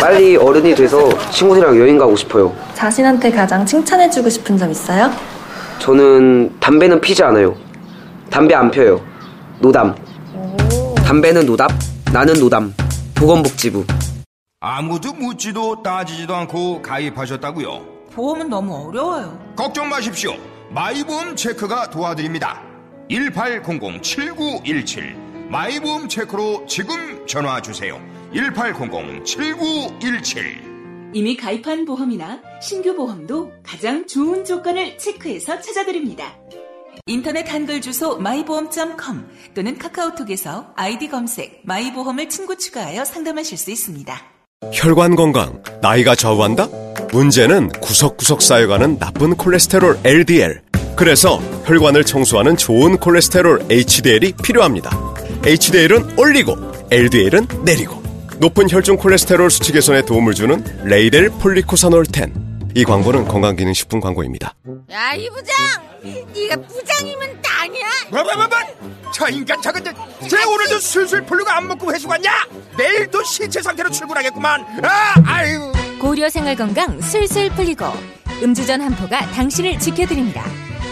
빨리 어른이 돼서 친구들이랑 여행 가고 싶어요. 자신한테 가장 칭찬해주고 싶은 점 있어요? 저는 담배는 피지 않아요. 담배 안 펴요. 노담. 담배는 노답, 나는 노담. 보건복지부. 아무도 묻지도 따지지도 않고 가입하셨다고요? 보험은 너무 어려워요. 걱정 마십시오. 마이보험 체크가 도와드립니다. 1800-7917 마이보험 체크로 지금 전화 주세요. 1800-7917 이미 가입한 보험이나 신규 보험도 가장 좋은 조건을 체크해서 찾아드립니다. 인터넷 한글 주소 마이보험.com 또는 카카오톡에서 아이디 검색 마이보험을 친구 추가하여 상담하실 수 있습니다. 혈관 건강, 나이가 좌우한다? 문제는 구석구석 쌓여가는 나쁜 콜레스테롤 LDL. 그래서 혈관을 청소하는 좋은 콜레스테롤 HDL이 필요합니다. HDL은 올리고, LDL은 내리고. 높은 혈중 콜레스테롤 수치 개선에 도움을 주는 레이델 폴리코사놀 10. 이 광고는 건강기능식품 광고입니다. 야, 이 부장! 네가 부장이면 땅이야? 뭐, 뭐, 뭐, 뭐? 저 인간 저건 쟤 오늘도 술술 풀리고 안 먹고 회수 갔냐? 내일도 신체 상태로 출근하겠구만. 아, 아유. 고려 생활 건강 술술 풀리고 음주전 한포가 당신을 지켜드립니다.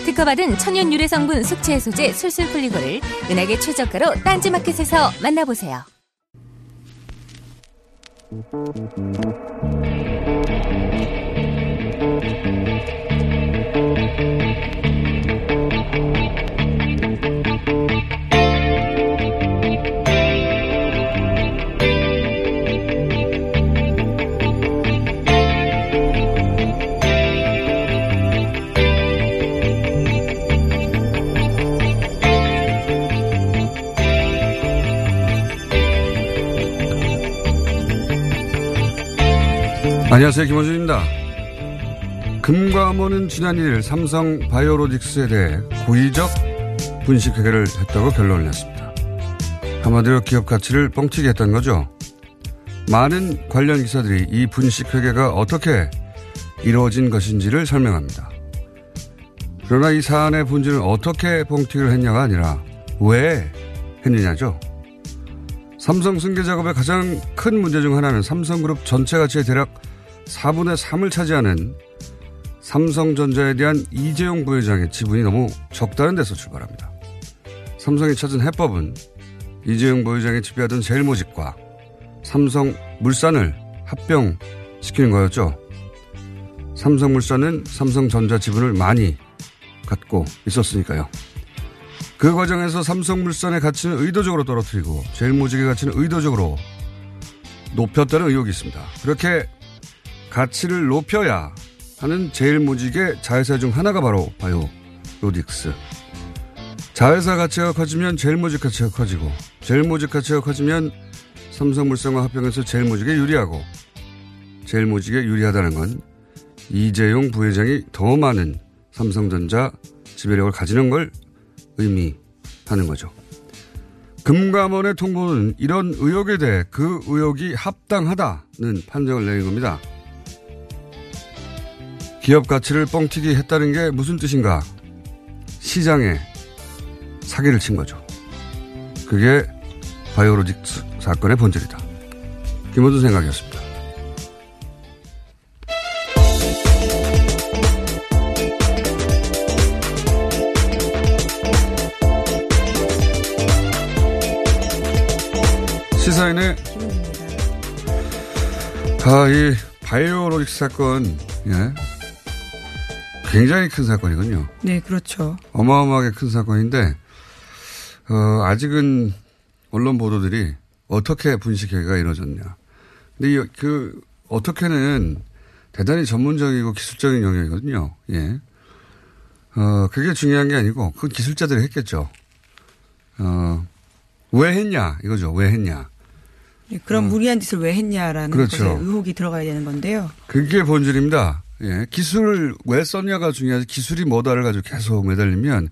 특허받은 천연 유래 성분 숙취 해소제 술술 풀리고를 은하계 최저가로 딴지마켓에서 만나보세요. Música 안녕하세요. 김호준입니다. 금과모는 지난 1일 삼성 바이오로직스에 대해 고의적 분식회계를 했다고 결론을 냈습니다. 한마디로 기업 가치를 뻥튀기 했던 거죠. 많은 관련 기사들이 이 분식회계가 어떻게 이루어진 것인지를 설명합니다. 그러나 이 사안의 본질은 어떻게 뻥튀기를 했냐가 아니라 왜 했느냐죠. 삼성 승계 작업의 가장 큰 문제 중 하나는 삼성그룹 전체 가치의 대략 4분의 3을 차지하는 삼성전자에 대한 이재용 부회장의 지분이 너무 적다는 데서 출발합니다. 삼성이 찾은 해법은 이재용 부회장이 지배하던 제일모직과 삼성 물산을 합병시키는 거였죠. 삼성물산은 삼성전자 지분을 많이 갖고 있었으니까요. 그 과정에서 삼성물산의 가치는 의도적으로 떨어뜨리고 제일모직의 가치는 의도적으로 높였다는 의혹이 있습니다. 그렇게 가치를 높여야 하는 제일모직의 자회사 중 하나가 바로 바이오 로딕스. 자회사 가치가 커지면 제일모직 가치가 커지고 제일모직 가치가 커지면 삼성물산과 합병해서 제일모직에 유리하고 제일모직에 유리하다는 건 이재용 부회장이 더 많은 삼성전자 지배력을 가지는 걸 의미하는 거죠. 금감원의 통보는 이런 의혹에 대해 그 의혹이 합당하다는 판정을 내린 겁니다. 기업 가치를 뻥튀기 했다는 게 무슨 뜻인가? 시장에 사기를 친 거죠. 그게 바이오로직스 사건의 본질이다. 김호준 생각이었습니다. 시사인의 아, 이 바이오로직스 사건, 예. 굉장히 큰 사건이군요. 네, 그렇죠. 어마어마하게 큰 사건인데, 어, 아직은 언론 보도들이 어떻게 분식회계가 이루어졌냐. 근데 이, 그, 어떻게는 대단히 전문적이고 기술적인 영역이거든요. 예. 어, 그게 중요한 게 아니고, 그 기술자들이 했겠죠. 어, 왜 했냐, 이거죠. 왜 했냐. 네, 그런 어. 무리한 짓을 왜 했냐라는 그렇죠. 의혹이 들어가야 되는 건데요. 그게 본질입니다. 예. 기술을 왜 썼냐가 중요하지 기술이 뭐다를 가지고 계속 매달리면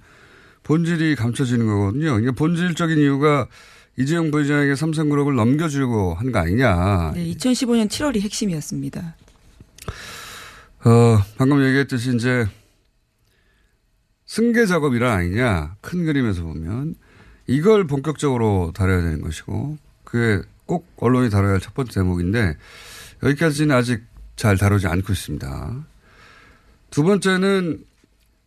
본질이 감춰지는 거거든요. 그러니까 본질적인 이유가 이재용 부회장에게 삼성그룹을 넘겨주려고 한 거 아니냐. 네, 2015년 7월이 핵심이었습니다. 어, 방금 얘기했듯이 이제 승계 작업 일환 아니냐. 큰 그림에서 보면 이걸 본격적으로 다뤄야 되는 것이고 그게 꼭 언론이 다뤄야 할 첫 번째 대목인데 여기까지는 아직 잘 다루지 않고 있습니다. 두 번째는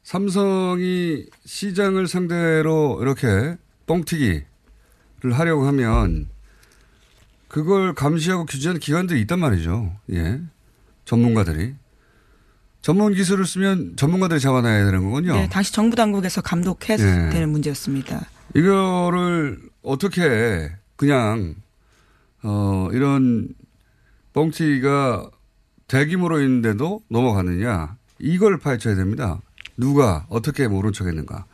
삼성이 시장을 상대로 이렇게 뻥튀기를 하려고 하면 그걸 감시하고 규제하는 기관들이 있단 말이죠. 예. 전문가들이. 전문 기술을 쓰면 전문가들이 잡아놔야 되는 거군요. 네, 당시 정부 당국에서 감독해야 예. 되는 문제였습니다. 이거를 어떻게 그냥 어 이런 뻥튀기가 대규모로 있는데도 넘어가느냐 이걸 파헤쳐야 됩니다. 누가 어떻게 모른 척했는가.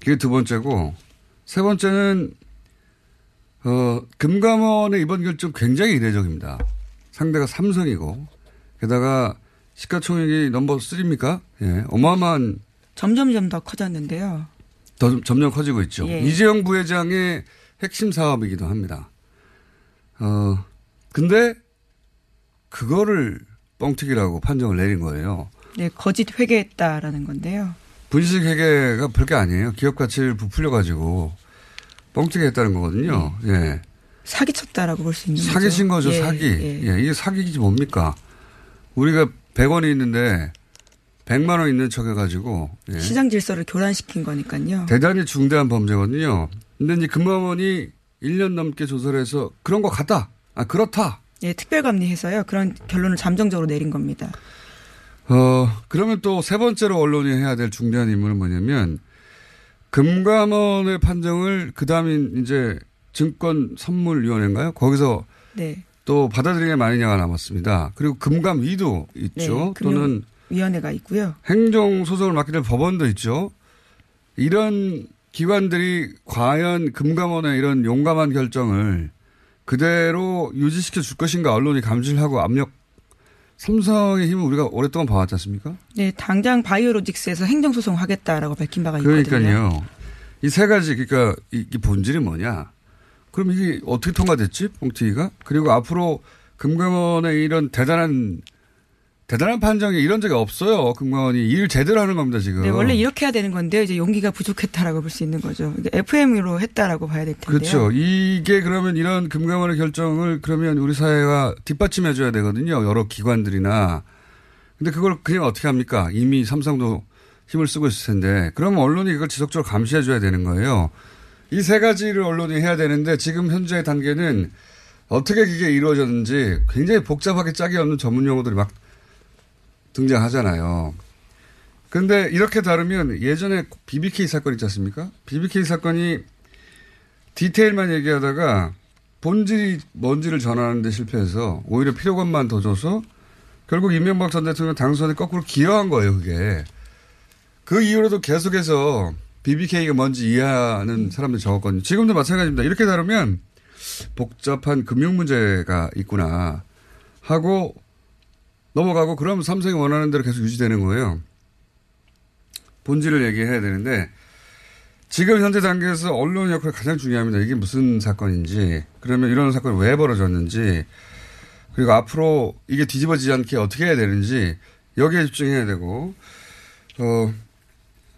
그게 두 번째고 세 번째는 어 금감원의 이번 결정 굉장히 이례적입니다. 상대가 삼성이고 게다가 시가총액이 넘버 3입니까? 예, 어마어마한 점점점 더 커졌는데요. 더 점점 커지고 있죠. 예. 이재용 부회장의 핵심 사업이기도 합니다. 어, 근데 그거를 뻥튀기라고 판정을 내린 거예요. 네, 거짓 회계했다라는 건데요. 분식 회계가 별게 아니에요. 기업 가치를 부풀려 가지고 뻥튀기 했다는 거거든요. 예. 사기쳤다라고 볼 수 있는 거죠. 사기친 거죠, 예, 사기. 예. 예, 이게 사기지 뭡니까? 우리가 100원이 있는데 100만 원 있는 척 해 가지고 예. 시장 질서를 교란시킨 거니까요. 대단히 중대한 범죄거든요. 근데 이제 금감원이 1년 넘게 조사를 해서 그런 거 같다. 아, 그렇다. 예, 특별감리해서요. 그런 결론을 잠정적으로 내린 겁니다. 어, 그러면 또 세 번째로 언론이 해야 될 중대한 임무는 뭐냐면 금감원의 판정을 그 다음인 이제 증권 선물 위원회인가요? 거기서 네. 또 받아들이냐 마느냐가 남았습니다. 그리고 금감위도 있죠. 네, 또는 위원회가 있고요. 행정 소송을 맡게 될 법원도 있죠. 이런 기관들이 과연 금감원의 이런 용감한 결정을 그대로 유지시켜 줄 것인가 언론이 감시를 하고 압력 삼성의 힘은 우리가 오랫동안 봐왔지 않습니까? 네, 당장 바이오로직스에서 행정소송 하겠다라고 밝힌 바가 있거든요. 그러니까요. 이 세 가지 그러니까 이게 본질이 뭐냐? 그럼 이게 어떻게 통과됐지? 뽕튀기가? 그리고 앞으로 금감원의 이런 대단한 대단한 판정이 이런 적이 없어요. 금감원이 일 제대로 하는 겁니다, 지금. 네, 원래 이렇게 해야 되는 건데요. 이제 용기가 부족했다라고 볼 수 있는 거죠. FM으로 했다라고 봐야 될 텐데요. 그렇죠. 이게 그러면 이런 금감원의 결정을 그러면 우리 사회가 뒷받침해 줘야 되거든요. 여러 기관들이나. 근데 그걸 그냥 어떻게 합니까? 이미 삼성도 힘을 쓰고 있을 텐데. 그러면 언론이 그걸 지속적으로 감시해 줘야 되는 거예요. 이 세 가지를 언론이 해야 되는데 지금 현재 단계는 어떻게 그게 이루어졌는지 굉장히 복잡하게 짝이 없는 전문 용어들이 막 등장하잖아요. 근데 이렇게 다루면 예전에 BBK 사건 있지 않습니까? BBK 사건이 디테일만 얘기하다가 본질이 뭔지를 전하는데 실패해서 오히려 피로감만 더 줘서 결국 이명박 전 대통령 당선에 거꾸로 기여한 거예요, 그게. 그 이후로도 계속해서 BBK가 뭔지 이해하는 사람들이 적었거든요. 지금도 마찬가지입니다. 이렇게 다루면 복잡한 금융 문제가 있구나 하고 넘어가고 그럼 삼성이 원하는 대로 계속 유지되는 거예요. 본질을 얘기해야 되는데 지금 현재 단계에서 언론 역할이 가장 중요합니다. 이게 무슨 사건인지 그러면 이런 사건이 왜 벌어졌는지 그리고 앞으로 이게 뒤집어지지 않게 어떻게 해야 되는지 여기에 집중해야 되고 어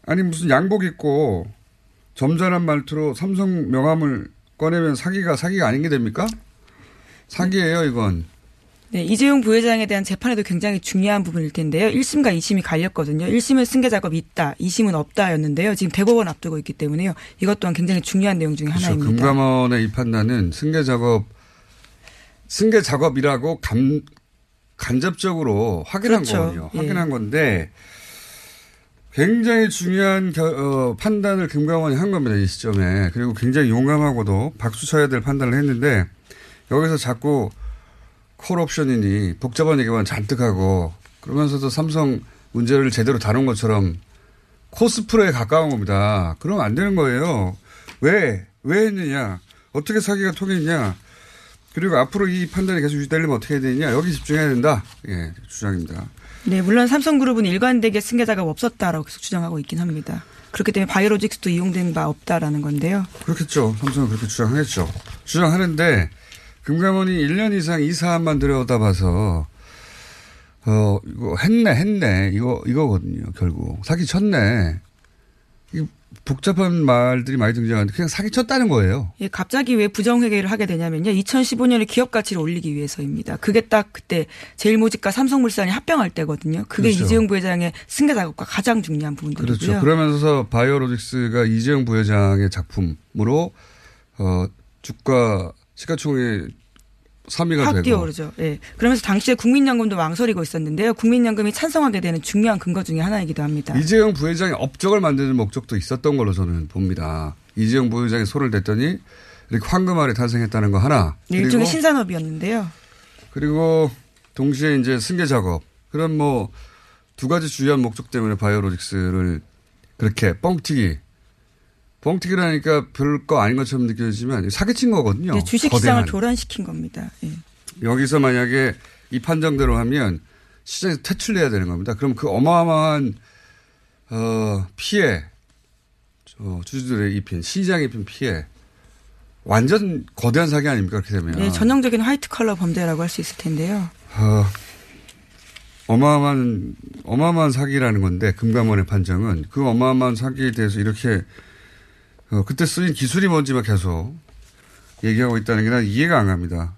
아니 무슨 양복 입고 점잖은 말투로 삼성 명함을 꺼내면 사기가 사기가 아닌 게 됩니까? 사기예요 이건. 네, 이재용 부회장에 대한 재판에도 굉장히 중요한 부분일 텐데요. 1심과 2심이 갈렸거든요. 1심은 승계 작업이 있다, 2심은 없다였는데요. 지금 대법원 앞두고 있기 때문에요. 이것 또한 굉장히 중요한 내용 중에 그렇죠. 하나입니다. 금감원의 이 판단은 승계 작업, 승계 작업이라고 간, 간접적으로 확인한 그렇죠. 거거든요. 예. 확인한 건데 굉장히 중요한 겨, 어, 판단을 금감원이 한 겁니다. 이 시점에. 그리고 굉장히 용감하고도 박수 쳐야 될 판단을 했는데 여기서 자꾸 콜옵션이니 복잡한 얘기만 잔뜩 하고 그러면서도 삼성 문제를 제대로 다룬 것처럼 코스프레에 가까운 겁니다. 그러면 안 되는 거예요. 왜? 왜 했느냐? 어떻게 사기가 통했냐? 그리고 앞으로 이 판단이 계속 유지되려면 어떻게 해야 되느냐 여기 집중해야 된다. 예, 주장입니다. 네, 물론 삼성그룹은 일관되게 승계 작업 없었다라고 계속 주장하고 있긴 합니다. 그렇기 때문에 바이오로직스도 이용된 바 없다라는 건데요. 그렇겠죠. 삼성은 그렇게 주장하겠죠. 주장하는데 금감원이 1년 이상 이 사안만 들여다봐서 어 이거 했네 했네 이거 이거거든요. 결국 사기 쳤네. 이 복잡한 말들이 많이 등장하는데 그냥 사기 쳤다는 거예요. 예, 갑자기 왜 부정회계를 하게 되냐면요. 2015년에 기업 가치를 올리기 위해서입니다. 그게 딱 그때 제일모직과 삼성물산이 합병할 때거든요. 그게 그렇죠. 이재용 부회장의 승계 작업과 가장 중요한 부분들이고요. 그렇죠. 그러면서 바이오로직스가 이재용 부회장의 작품으로 어 주가 시가총액 3위가 확 되고 뛰어오르죠. 예. 그러면서 당시에 국민연금도 망설이고 있었는데요. 국민연금이 찬성하게 되는 중요한 근거 중에 하나이기도 합니다. 이재용 부회장이 업적을 만드는 목적도 있었던 걸로 저는 봅니다. 이재용 부회장이 손을 댔더니 이렇게 황금알이 탄생했다는 거 하나. 네, 일종의 신산업이었는데요. 그리고 동시에 이제 승계 작업. 그런 뭐 두 가지 주요한 목적 때문에 바이오로직스를 그렇게 뻥튀기. 뻥튀기라니까 별거 아닌 것처럼 느껴지지만 사기친 거거든요. 네, 주식 시장을 거대한. 교란시킨 겁니다. 예. 여기서 만약에 이 판정대로 하면 시장에서 퇴출해야 되는 겁니다. 그럼 그 어마어마한 어, 피해, 저 주주들의 입힌 시장에 입힌 피해, 완전 거대한 사기 아닙니까 그렇게 되면? 네, 전형적인 화이트 컬러 범죄라고 할 수 있을 텐데요. 어, 어마어마한 어마어마한 사기라는 건데 금감원의 판정은 그 어마어마한 사기에 대해서 이렇게 어, 그때 쓰인 기술이 뭔지만 계속 얘기하고 있다는 게 난 이해가 안 갑니다.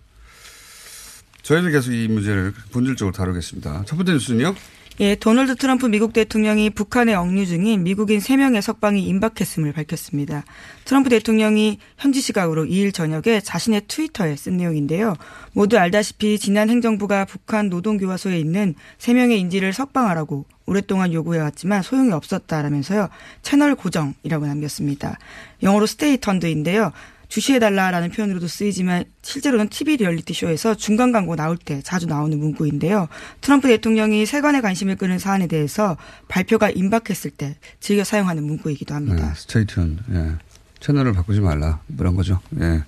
저희는 계속 이 문제를 본질적으로 다루겠습니다. 첫 번째 뉴스는요. 예, 도널드 트럼프 미국 대통령이 북한에 억류 중인 미국인 3명의 석방이 임박했음을 밝혔습니다. 트럼프 대통령이 현지 시각으로 2일 저녁에 자신의 트위터에 쓴 내용인데요. 모두 알다시피 지난 행정부가 북한 노동교화소에 있는 3명의 인질을 석방하라고 오랫동안 요구해왔지만 소용이 없었다라면서요. 채널 고정이라고 남겼습니다. 영어로 stay tuned인데요. 주시해달라라는 표현으로도 쓰이지만 실제로는 TV 리얼리티 쇼에서 중간 광고 나올 때 자주 나오는 문구인데요. 트럼프 대통령이 세간의 관심을 끄는 사안에 대해서 발표가 임박했을 때 즐겨 사용하는 문구이기도 합니다. 네, stay tuned. 예. 채널을 바꾸지 말라. 뭐 그런 거죠. 예.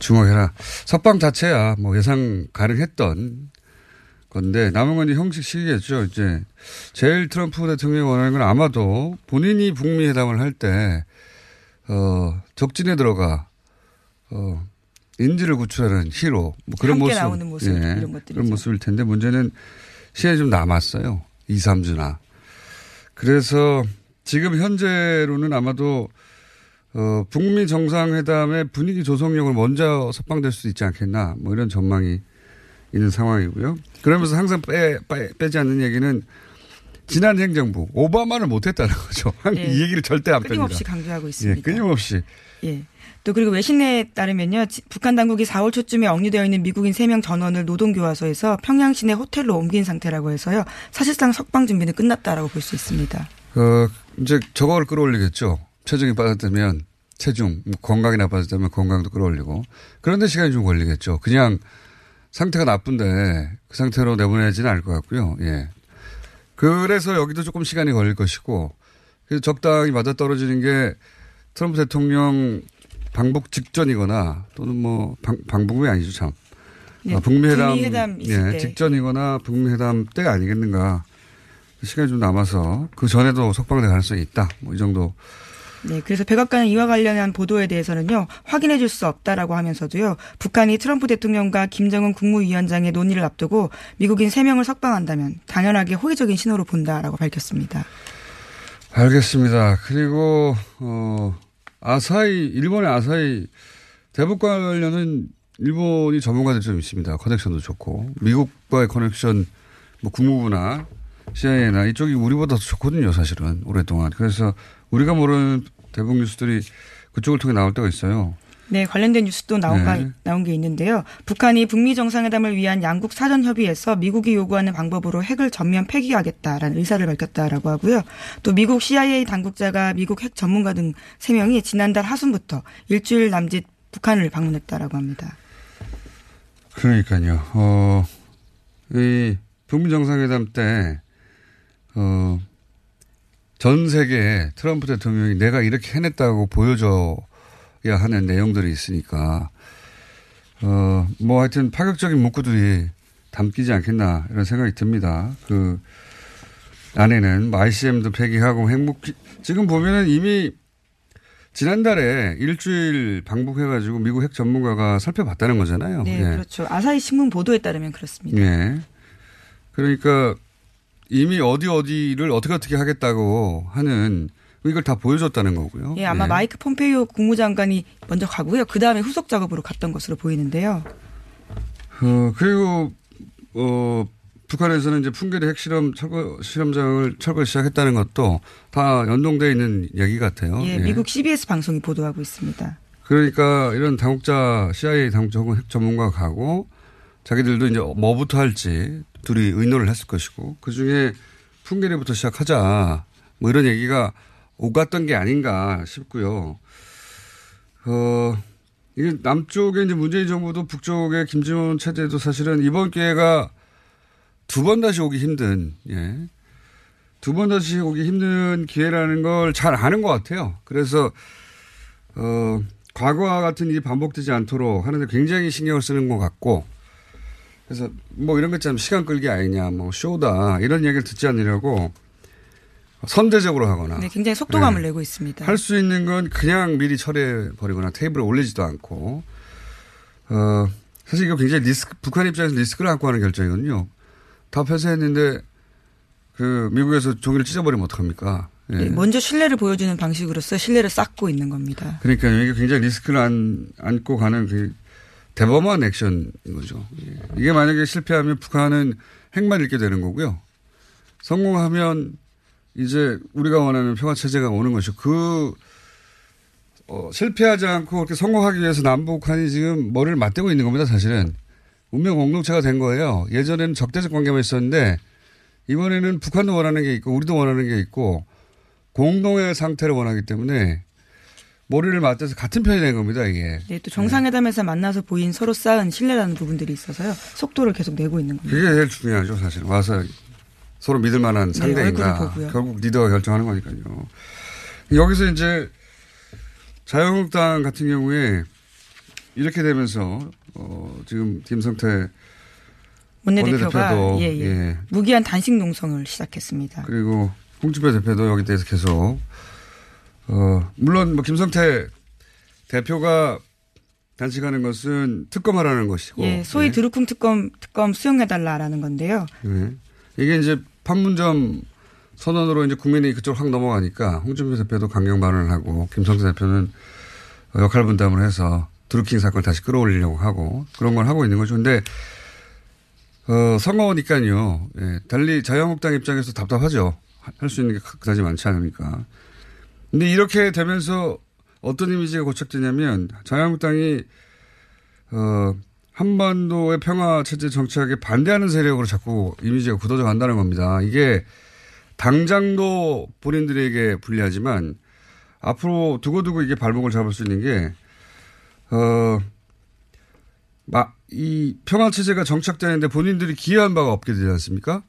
주목해라. 석방 자체야 뭐 예상 가능했던 건데 남은 건 이제 형식식이겠죠. 이제 제일 트럼프 대통령이 원하는 건 아마도 본인이 북미 회담을 할 때 어, 적진에 들어가 어, 인지를 구출하는 히로 뭐 그런 함께 모습, 나오는 모습, 이런 것들이죠. 그런 모습일 텐데 문제는 시간이 좀 남았어요. 2, 3주나. 그래서 지금 현재로는 아마도 어, 북미 정상회담의 분위기 조성력을 먼저 석방될 수도 있지 않겠나 뭐 이런 전망이 있는 상황이고요. 그러면서 항상 빼, 빼, 빼지 않는 얘기는 지난 행정부 오바마를 못했다는 거죠. 예. 이 얘기를 절대 안 뺍니다. 끊임없이 강조하고 있습니다. 예, 끊임없이. 예. 또 그리고 외신에 따르면요. 지- 북한 당국이 4월 초쯤에 억류되어 있는 미국인 3명 전원을 노동교화소에서 평양 시내 호텔로 옮긴 상태라고 해서요. 사실상 석방 준비는 끝났다라고 볼 수 있습니다. 어, 이제 저거를 끌어올리겠죠. 체중이 빠졌다면 체중, 뭐 건강이 나빠졌다면 건강도 끌어올리고. 그런데 시간이 좀 걸리겠죠. 그냥 상태가 나쁜데 그 상태로 내보내지는 않을 것 같고요. 예. 그래서 여기도 조금 시간이 걸릴 것이고 적당히 맞아 떨어지는 게 트럼프 대통령 방북 직전이거나 또는 뭐 방, 방북이 아니죠 참. 네, 아, 북미 회담, 북미 회담 있을 예, 때. 직전이거나 북미 회담 때가 아니겠는가. 시간이 좀 남아서 그 전에도 석방될 가능성이 있다. 뭐 이 정도. 네, 그래서 백악관은 이와 관련한 보도에 대해서는요 확인해 줄 수 없다라고 하면서도요 북한이 트럼프 대통령과 김정은 국무위원장의 논의를 앞두고 미국인 3 명을 석방한다면 당연하게 호의적인 신호로 본다라고 밝혔습니다. 알겠습니다. 그리고 어 아사히 일본의 아사히 대북 관련은 일본이 전문가들 좀 있습니다. 커넥션도 좋고 미국과의 커넥션 뭐 국무부나 CIA나 이쪽이 우리보다 더 좋거든요, 사실은 오랫동안. 그래서 우리가 모르는 대북 뉴스들이 그쪽을 통해 나올 때가 있어요. 네, 관련된 뉴스도 나온가, 네. 나온 게 있는데요. 북한이 북미 정상회담을 위한 양국 사전 협의에서 미국이 요구하는 방법으로 핵을 전면 폐기하겠다라는 의사를 밝혔다라고 하고요. 또 미국 CIA 당국자가 미국 핵 전문가 등 3명이 지난달 하순부터 일주일 남짓 북한을 방문했다라고 합니다. 그러니까요. 어, 이 북미 정상회담 때, 어, 전 세계에 트럼프 대통령이 내가 이렇게 해냈다고 보여줘 야 하는 내용들이 있으니까, 어, 뭐 하여튼 파격적인 문구들이 담기지 않겠나 이런 생각이 듭니다. 그 안에는 뭐 ICM도 폐기하고 핵무 지금 보면은 이미 지난달에 일주일 방북해가지고 미국 핵 전문가가 살펴봤다는 거잖아요. 네, 예. 그렇죠. 아사히 신문 보도에 따르면 그렇습니다. 예. 그러니까 이미 어디 어디를 어떻게 어떻게 하겠다고 하는 이걸 다 보여줬다는 거고요. 예, 아마 예. 마이크 폼페이오 국무장관이 먼저 가고요. 그 다음에 후속 작업으로 갔던 것으로 보이는데요. 어, 그리고, 어, 북한에서는 이제 풍계리 핵실험 철거, 실험장을 철거 시작했다는 것도 다 연동되어 있는 얘기 같아요. 예, 예. 미국 CBS 방송이 보도하고 있습니다. 그러니까 이런 당국자, CIA 당국자 혹은 핵 전문가가 가고 자기들도 이제 뭐부터 할지 둘이 의논을 했을 것이고 그 중에 풍계리부터 시작하자 뭐 이런 얘기가 오갔던 게 아닌가 싶고요. 어, 이게 남쪽에 이제 문재인 정부도 북쪽의 김정은 체제도 사실은 이번 기회가 두 번 다시 오기 힘든, 예. 두 번 다시 오기 힘든 기회라는 걸 잘 아는 것 같아요. 그래서, 어, 과거와 같은 일이 반복되지 않도록 하는데 굉장히 신경을 쓰는 것 같고, 그래서 뭐 이런 것처럼 시간 끌기 아니냐, 뭐 쇼다, 이런 얘기를 듣지 않으려고 선대적으로 하거나. 네, 굉장히 속도감을 네. 내고 있습니다. 할 수 있는 건 그냥 미리 처리해 버리거나 테이블에 올리지도 않고, 어, 사실 이거 굉장히 리스크, 북한 입장에서 리스크를 안고 하는 결정이거든요. 다 폐쇄했는데, 그, 미국에서 종이를 찢어버리면 어떡합니까? 예. 예, 먼저 신뢰를 보여주는 방식으로서 신뢰를 쌓고 있는 겁니다. 그러니까 이게 굉장히 리스크를 안, 안고 가는 그 대범한 액션인 거죠. 예. 이게 만약에 실패하면 북한은 핵만 잃게 되는 거고요. 성공하면 이제 우리가 원하는 평화 체제가 오는 것이고 그 어, 실패하지 않고 그렇게 성공하기 위해서 남북한이 지금 머리를 맞대고 있는 겁니다. 사실은 운명 공동체가 된 거예요. 예전에는 적대적 관계만 있었는데 이번에는 북한도 원하는 게 있고 우리도 원하는 게 있고 공동의 상태를 원하기 때문에 머리를 맞대서 같은 편이 된 겁니다. 이게 네, 또 정상회담에서 만나서 보인 서로 쌓은 신뢰라는 부분들이 있어서요. 속도를 계속 내고 있는 겁니다. 그게 제일 중요하죠, 사실. 와서 서로 믿을 만한 네, 상대인가. 보고요. 결국 리더가 결정하는 거니까요. 여기서 이제 자유한국당 같은 경우에 이렇게 되면서 어, 지금 김성태 원내대표가 예, 예. 예. 무기한 단식 농성을 시작했습니다. 그리고 홍준표 대표도 여기 대해서 계속 어, 물론 뭐 김성태 대표가 단식하는 것은 특검하라는 것이고 예, 소위 예. 드루킹 특검 특검 수용해달라라는 건데요. 네. 이게 이제 판문점 선언으로 이제 국민이 그쪽 확 넘어가니까 홍준표 대표도 강경 발언을 하고 김성태 대표는 역할 분담을 해서 드루킹 사건 다시 끌어올리려고 하고 그런 걸 하고 있는 거죠. 근데 어, 선거니까요. 예, 달리 자유한국당 입장에서 답답하죠. 할 수 있는 게 그다지 많지 않으니까. 근데 이렇게 되면서 어떤 이미지가 고착되냐면 자유한국당이 어, 한반도의 평화 체제 정착에 반대하는 세력으로 자꾸 이미지가 굳어져 간다는 겁니다. 이게 당장도 본인들에게 불리하지만 앞으로 두고두고 이게 발목을 잡을 수 있는 게, 어, 마, 이 평화 체제가 정착되는데 본인들이 기여한 바가 없게 되지 않습니까?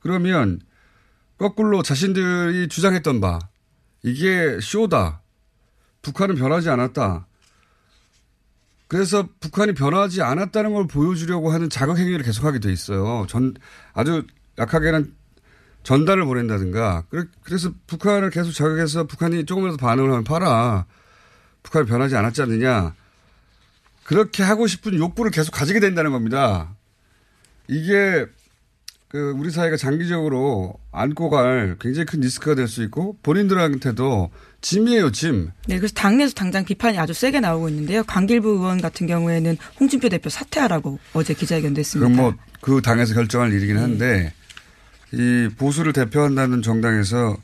그러면 거꾸로 자신들이 주장했던 바, 이게 쇼다. 북한은 변하지 않았다. 그래서 북한이 변하지 않았다는 걸 보여주려고 하는 자극 행위를 계속하게 돼 있어요. 전 아주 약하게는 전달을 보낸다든가. 그래- 그래서 북한을 계속 자극해서 북한이 조금이라도 반응을 하면 봐라. 북한이 변하지 않았지 않느냐. 그렇게 하고 싶은 욕구를 계속 가지게 된다는 겁니다. 이게 그 우리 사회가 장기적으로 안고 갈 굉장히 큰 리스크가 될 수 있고 본인들한테도 짐이에요, 짐. 네, 그래서 당내에서 당장 비판이 아주 세게 나오고 있는데요. 강길부 의원 같은 경우에는 홍준표 대표 사퇴하라고 어제 기자회견도 했습니다. 그럼 뭐 그 당에서 결정할 일이긴 한데 이 보수를 대표한다는 정당에서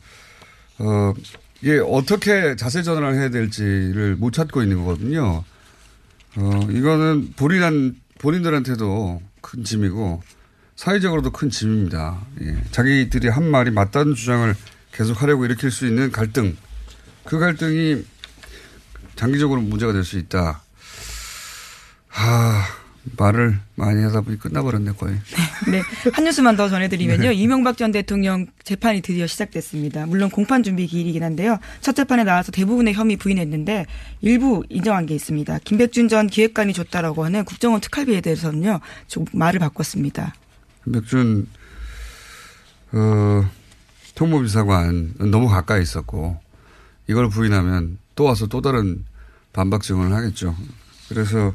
어 이게 어떻게 자세 전환을 해야 될지를 못 찾고 있는 거거든요. 어 이거는 본인한 본인들한테도 큰 짐이고 사회적으로도 큰 짐입니다. 예. 자기들이 한 말이 맞다는 주장을 계속 하려고 일으킬 수 있는 갈등. 그 갈등이 장기적으로 문제가 될 수 있다. 하, 말을 많이 하다 보니 끝나버렸네 거의. 네. 한 뉴스만 더 전해드리면요. 이명박 전 대통령 재판이 드디어 시작됐습니다. 물론 공판 준비 기일이긴 한데요. 첫 재판에 나와서 대부분의 혐의 부인했는데 일부 인정한 게 있습니다. 김백준 전 기획관이 줬다라고 하는 국정원 특활비에 대해서는요. 좀 말을 바꿨습니다. 백준 어, 통보비서관 너무 가까이 있었고 이걸 부인하면 또 와서 또 다른 반박 증언을 하겠죠. 그래서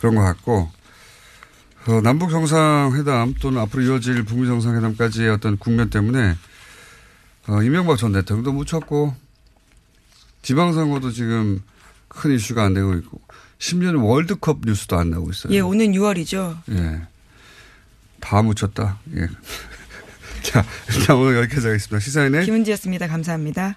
그런 것 같고 어, 남북 정상회담 또는 앞으로 이어질 북미 정상회담까지의 어떤 국면 때문에 어, 이명박 전 대통령도 묻혔고 지방선거도 지금 큰 이슈가 안 되고 있고 심지어는 월드컵 뉴스도 안 나오고 있어요. 예, 오는 6월이죠. 예. 다 묻혔다. 예. 자, 일단 오늘 여기까지 하겠습니다. 시사인의 김은지였습니다. 감사합니다.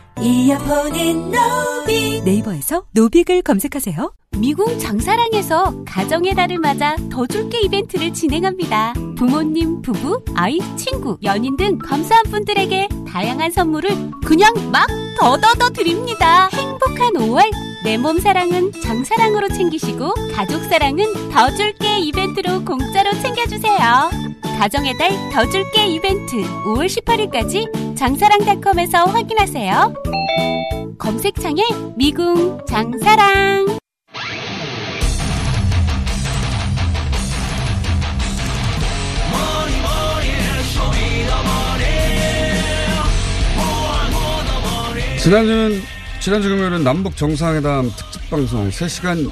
이어폰은 노빅. 네이버에서 노빅을 검색하세요. 미국 장사랑에서 가정의 달을 맞아 더 줄게 이벤트를 진행합니다. 부모님, 부부, 아이, 친구, 연인 등 감사한 분들에게 다양한 선물을 그냥 막 더더더 드립니다. 행복한 5월 내 몸 사랑은 장사랑으로 챙기시고 가족 사랑은 더 줄게 이벤트로 공짜로 챙겨주세요. 가정의 달 더 줄게 이벤트 5월 18일까지 장사랑닷컴에서 확인하세요. 검색창에 미궁 장사랑 지난주는 지난주 금요일은 남북 정상회담 특집 방송 3시간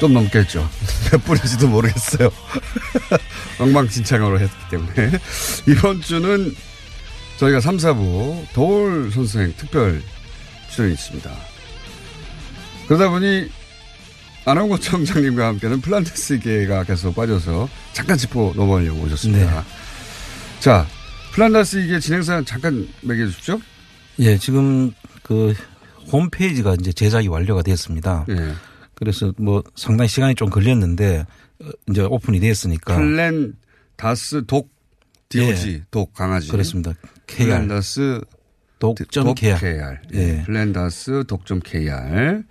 좀 넘겠죠. 몇 분인지도 모르겠어요. 엉망진창으로 했기 때문에. 이번 주는 저희가 3, 4부 도울 선생 특별 출연이 있습니다. 그러다 보니 안홍구 청장님과 함께는 플란테스계가 계속 빠져서 잠깐 짚고 넘어가려고 오셨습니다. 자, 플란다스이게 진행사항 잠깐 매겨 주십시오. 예, 지금 그 홈페이지가 이제 제작이 완료가 됐습니다. 예. 그래서 뭐 상당히 시간이 좀 걸렸는데 어, 이제 오픈이 됐으니까. 플랜 다스 dog DOG 예. dog 강아지. 그렇습니다. KR. 플랜다스 dog 점 KR. 예. 예. 플랜다스 dog 점 KR.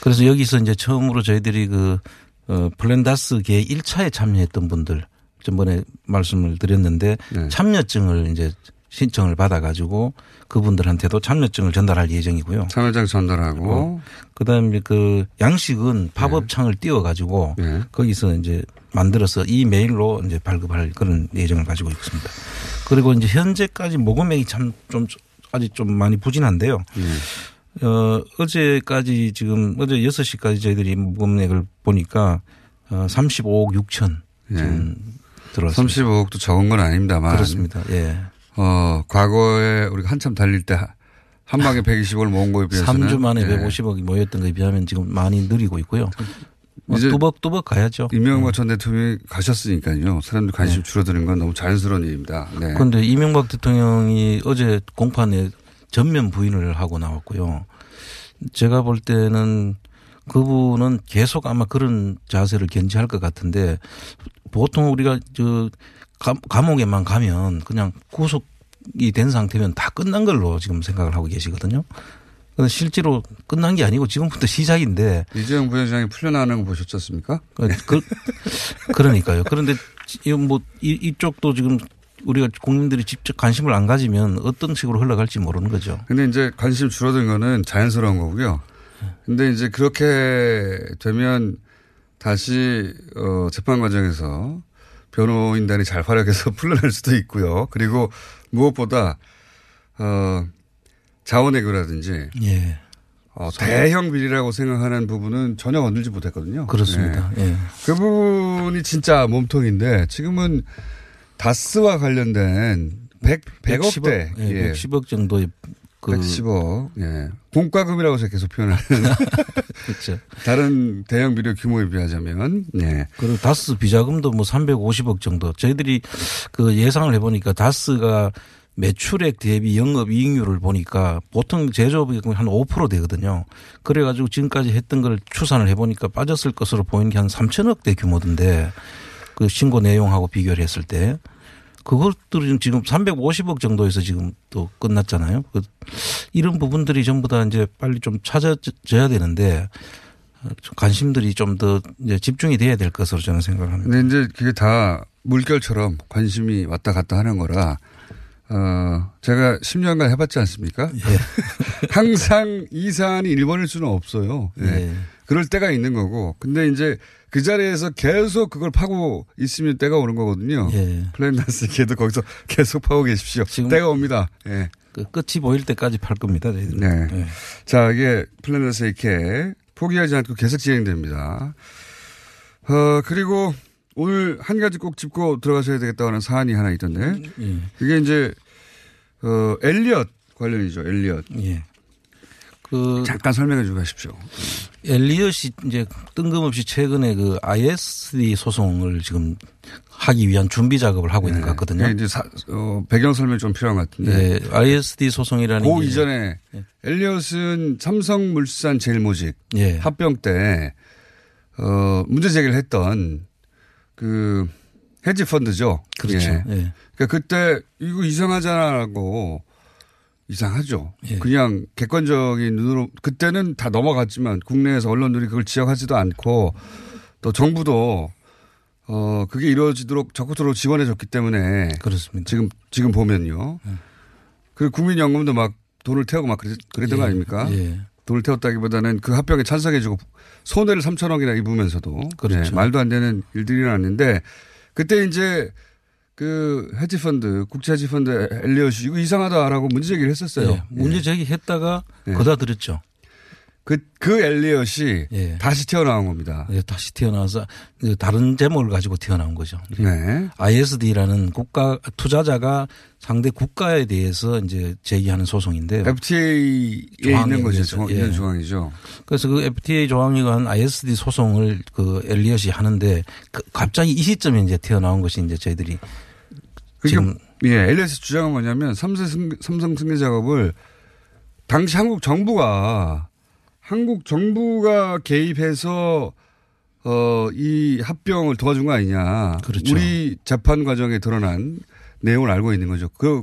그래서 여기서 이제 처음으로 저희들이 그, 어, 플랜다스계 1차에 참여했던 분들 전번에 말씀을 드렸는데 네. 참여증을 이제 신청을 받아가지고 그분들한테도 참여증을 전달할 예정이고요. 참여장 전달하고. 그 다음에 그 양식은 팝업창을 띄워가지고 네. 거기서 이제 만들어서 이 메일로 이제 발급할 그런 예정을 가지고 있습니다. 그리고 이제 현재까지 모금액이 참 좀 아직 좀 많이 부진한데요. 예. 어, 어제까지 지금 어제 6시까지 저희들이 모금액을 보니까 어, 35억 6천 지금 들어왔습니다. 35억도 적은 건 아닙니다만. 그렇습니다. 예. 어, 과거에 우리가 한참 달릴 때 한 방에 120억을 모은 거에 비해서는 3주 만에 예. 150억이 모였던 것에 비하면 지금 많이 느리고 있고요. 뭐 이제 뚜벅뚜벅 가야죠. 이명박 전 대통령이 가셨으니까요. 사람들 관심 줄어드는 건 너무 자연스러운 일입니다. 네. 그런데 이명박 대통령이 어제 공판에 전면 부인을 하고 나왔고요. 제가 볼 때는 그분은 계속 아마 그런 자세를 견지할 것 같은데 보통 우리가 저 감- 감옥에만 가면 그냥 구속이 된 상태면 다 끝난 걸로 지금 생각을 하고 계시거든요. 근데 실제로 끝난 게 아니고 지금부터 시작인데 이재용 부회장이 풀려나는 거 보셨지 않습니까? 그, 그, 그러니까요. 그런데 이 뭐, 이, 이쪽도 지금 우리가 국민들이 직접 관심을 안 가지면 어떤 식으로 흘러갈지 모르는 거죠. 근데 이제 관심 줄어든 거는 자연스러운 거고요. 근데 이제 그렇게 되면 다시 어 재판 과정에서 변호인단이 잘 활약해서 풀려날 수도 있고요. 그리고 무엇보다 어 자원외교라든지 예. 어, 대형 비리라고 생각하는 부분은 전혀 건들지 못했거든요. 그렇습니다. 예. 그 부분이 진짜 몸통인데 지금은 다스와 관련된 100, 100억 대. 예, 110억 정도의 그 110억. 예. 공과금이라고 제가 계속 표현하는. 그렇죠. 다른 대형 비료 규모에 비하자면. 예. 그리고 다스 비자금도 뭐 350억 정도. 저희들이 그 예상을 해보니까 다스가 매출액 대비 영업 이익률을 보니까 보통 제조업이 한 5% 되거든요. 그래가지고 지금까지 했던 걸 추산을 해보니까 빠졌을 것으로 보이는 게 한 3천억 대 규모던데 그 신고 내용하고 비교를 했을 때 그것들은 지금 350억 정도에서 지금 또 끝났잖아요. 그 이런 부분들이 전부 다 이제 빨리 좀 찾아져야 되는데 좀 관심들이 좀 더 집중이 돼야 될 것으로 저는 생각을 합니다. 근데 이제 그게 다 물결처럼 관심이 왔다 갔다 하는 거라 어, 제가 10년간 해봤지 않습니까? 예. 항상 이 사안이 1번일 수는 없어요. 예. 예. 그럴 때가 있는 거고. 근데 이제 그 자리에서 계속 그걸 파고 있으면 때가 오는 거거든요. 예. 플랜다스 계도 거기서 계속 파고 계십시오. 때가 옵니다. 예. 그 끝이 보일 때까지 팔 겁니다. 저희들. 네. 자, 이게 플랜다스 이렇게 포기하지 않고 계속 진행됩니다. 어, 그리고 오늘 한 가지 꼭 짚고 들어가셔야 되겠다고 하는 사안이 하나 있던데. 예. 그게 이제, 어, 엘리엇 관련이죠. 엘리엇. 예. 그 잠깐 설명해 주고 가십시오. 엘리엇이 이제 뜬금없이 최근에 그 ISD 소송을 지금 하기 위한 준비 작업을 하고 있는 것 같거든요. 네, 이제 사, 어, 배경 설명이 좀 필요한 것 같은데. 예, ISD 소송이라는 그게 이전에 엘리엇은 삼성물산 제일모직 예. 합병 때 어, 문제 제기를 했던 그 헤지 펀드죠. 그렇죠. 예. 예. 그러니까 그때 이거 이상하잖아라고 이상하죠. 예. 그냥 객관적인 눈으로 그때는 다 넘어갔지만 국내에서 언론들이 그걸 지적하지도 않고 또 정부도 어 그게 이루어지도록 적극적으로 지원해 줬기 때문에 그렇습니다. 지금 지금 보면요. 그리고 국민연금도 막 돈을 태우고 막 그랬, 그랬던 거 예. 아닙니까? 예. 돈을 태웠다기보다는 그 합병에 찬성해주고 손해를 3천억이나 입으면서도 그렇죠. 예, 말도 안 되는 일들이 일어났는데 그때 이제 그 헤지펀드 국제 헤지펀드 엘리엇이 이거 이상하다라고 문제 제기를 했었어요. 예. 문제 제기 했다가 예. 거다들였죠. 그, 그 엘리엇이 예. 다시 튀어나온 겁니다. 예, 다시 태어나서 이제 다른 제목을 가지고 태어나온 거죠. 네. ISD라는 국가 투자자가 상대 국가에 대해서 이제 제기하는 소송인데 FTA에 있는 거죠. 의해서, 조- 예. 있는 조항이죠. 그래서 그 FTA 조항에 관한 ISD 소송을 그 엘리엇이 하는데 그 갑자기 이 시점에 이제 튀어나온 것이 이제 저희들이 그러니까 예, 엘리엇의 주장은 뭐냐면 삼성 승, 삼성 승계 작업을 당시 한국 정부가 한국 정부가 개입해서 어, 이 합병을 도와준 거 아니냐. 그렇죠. 우리 재판 과정에 드러난 내용을 알고 있는 거죠. 그,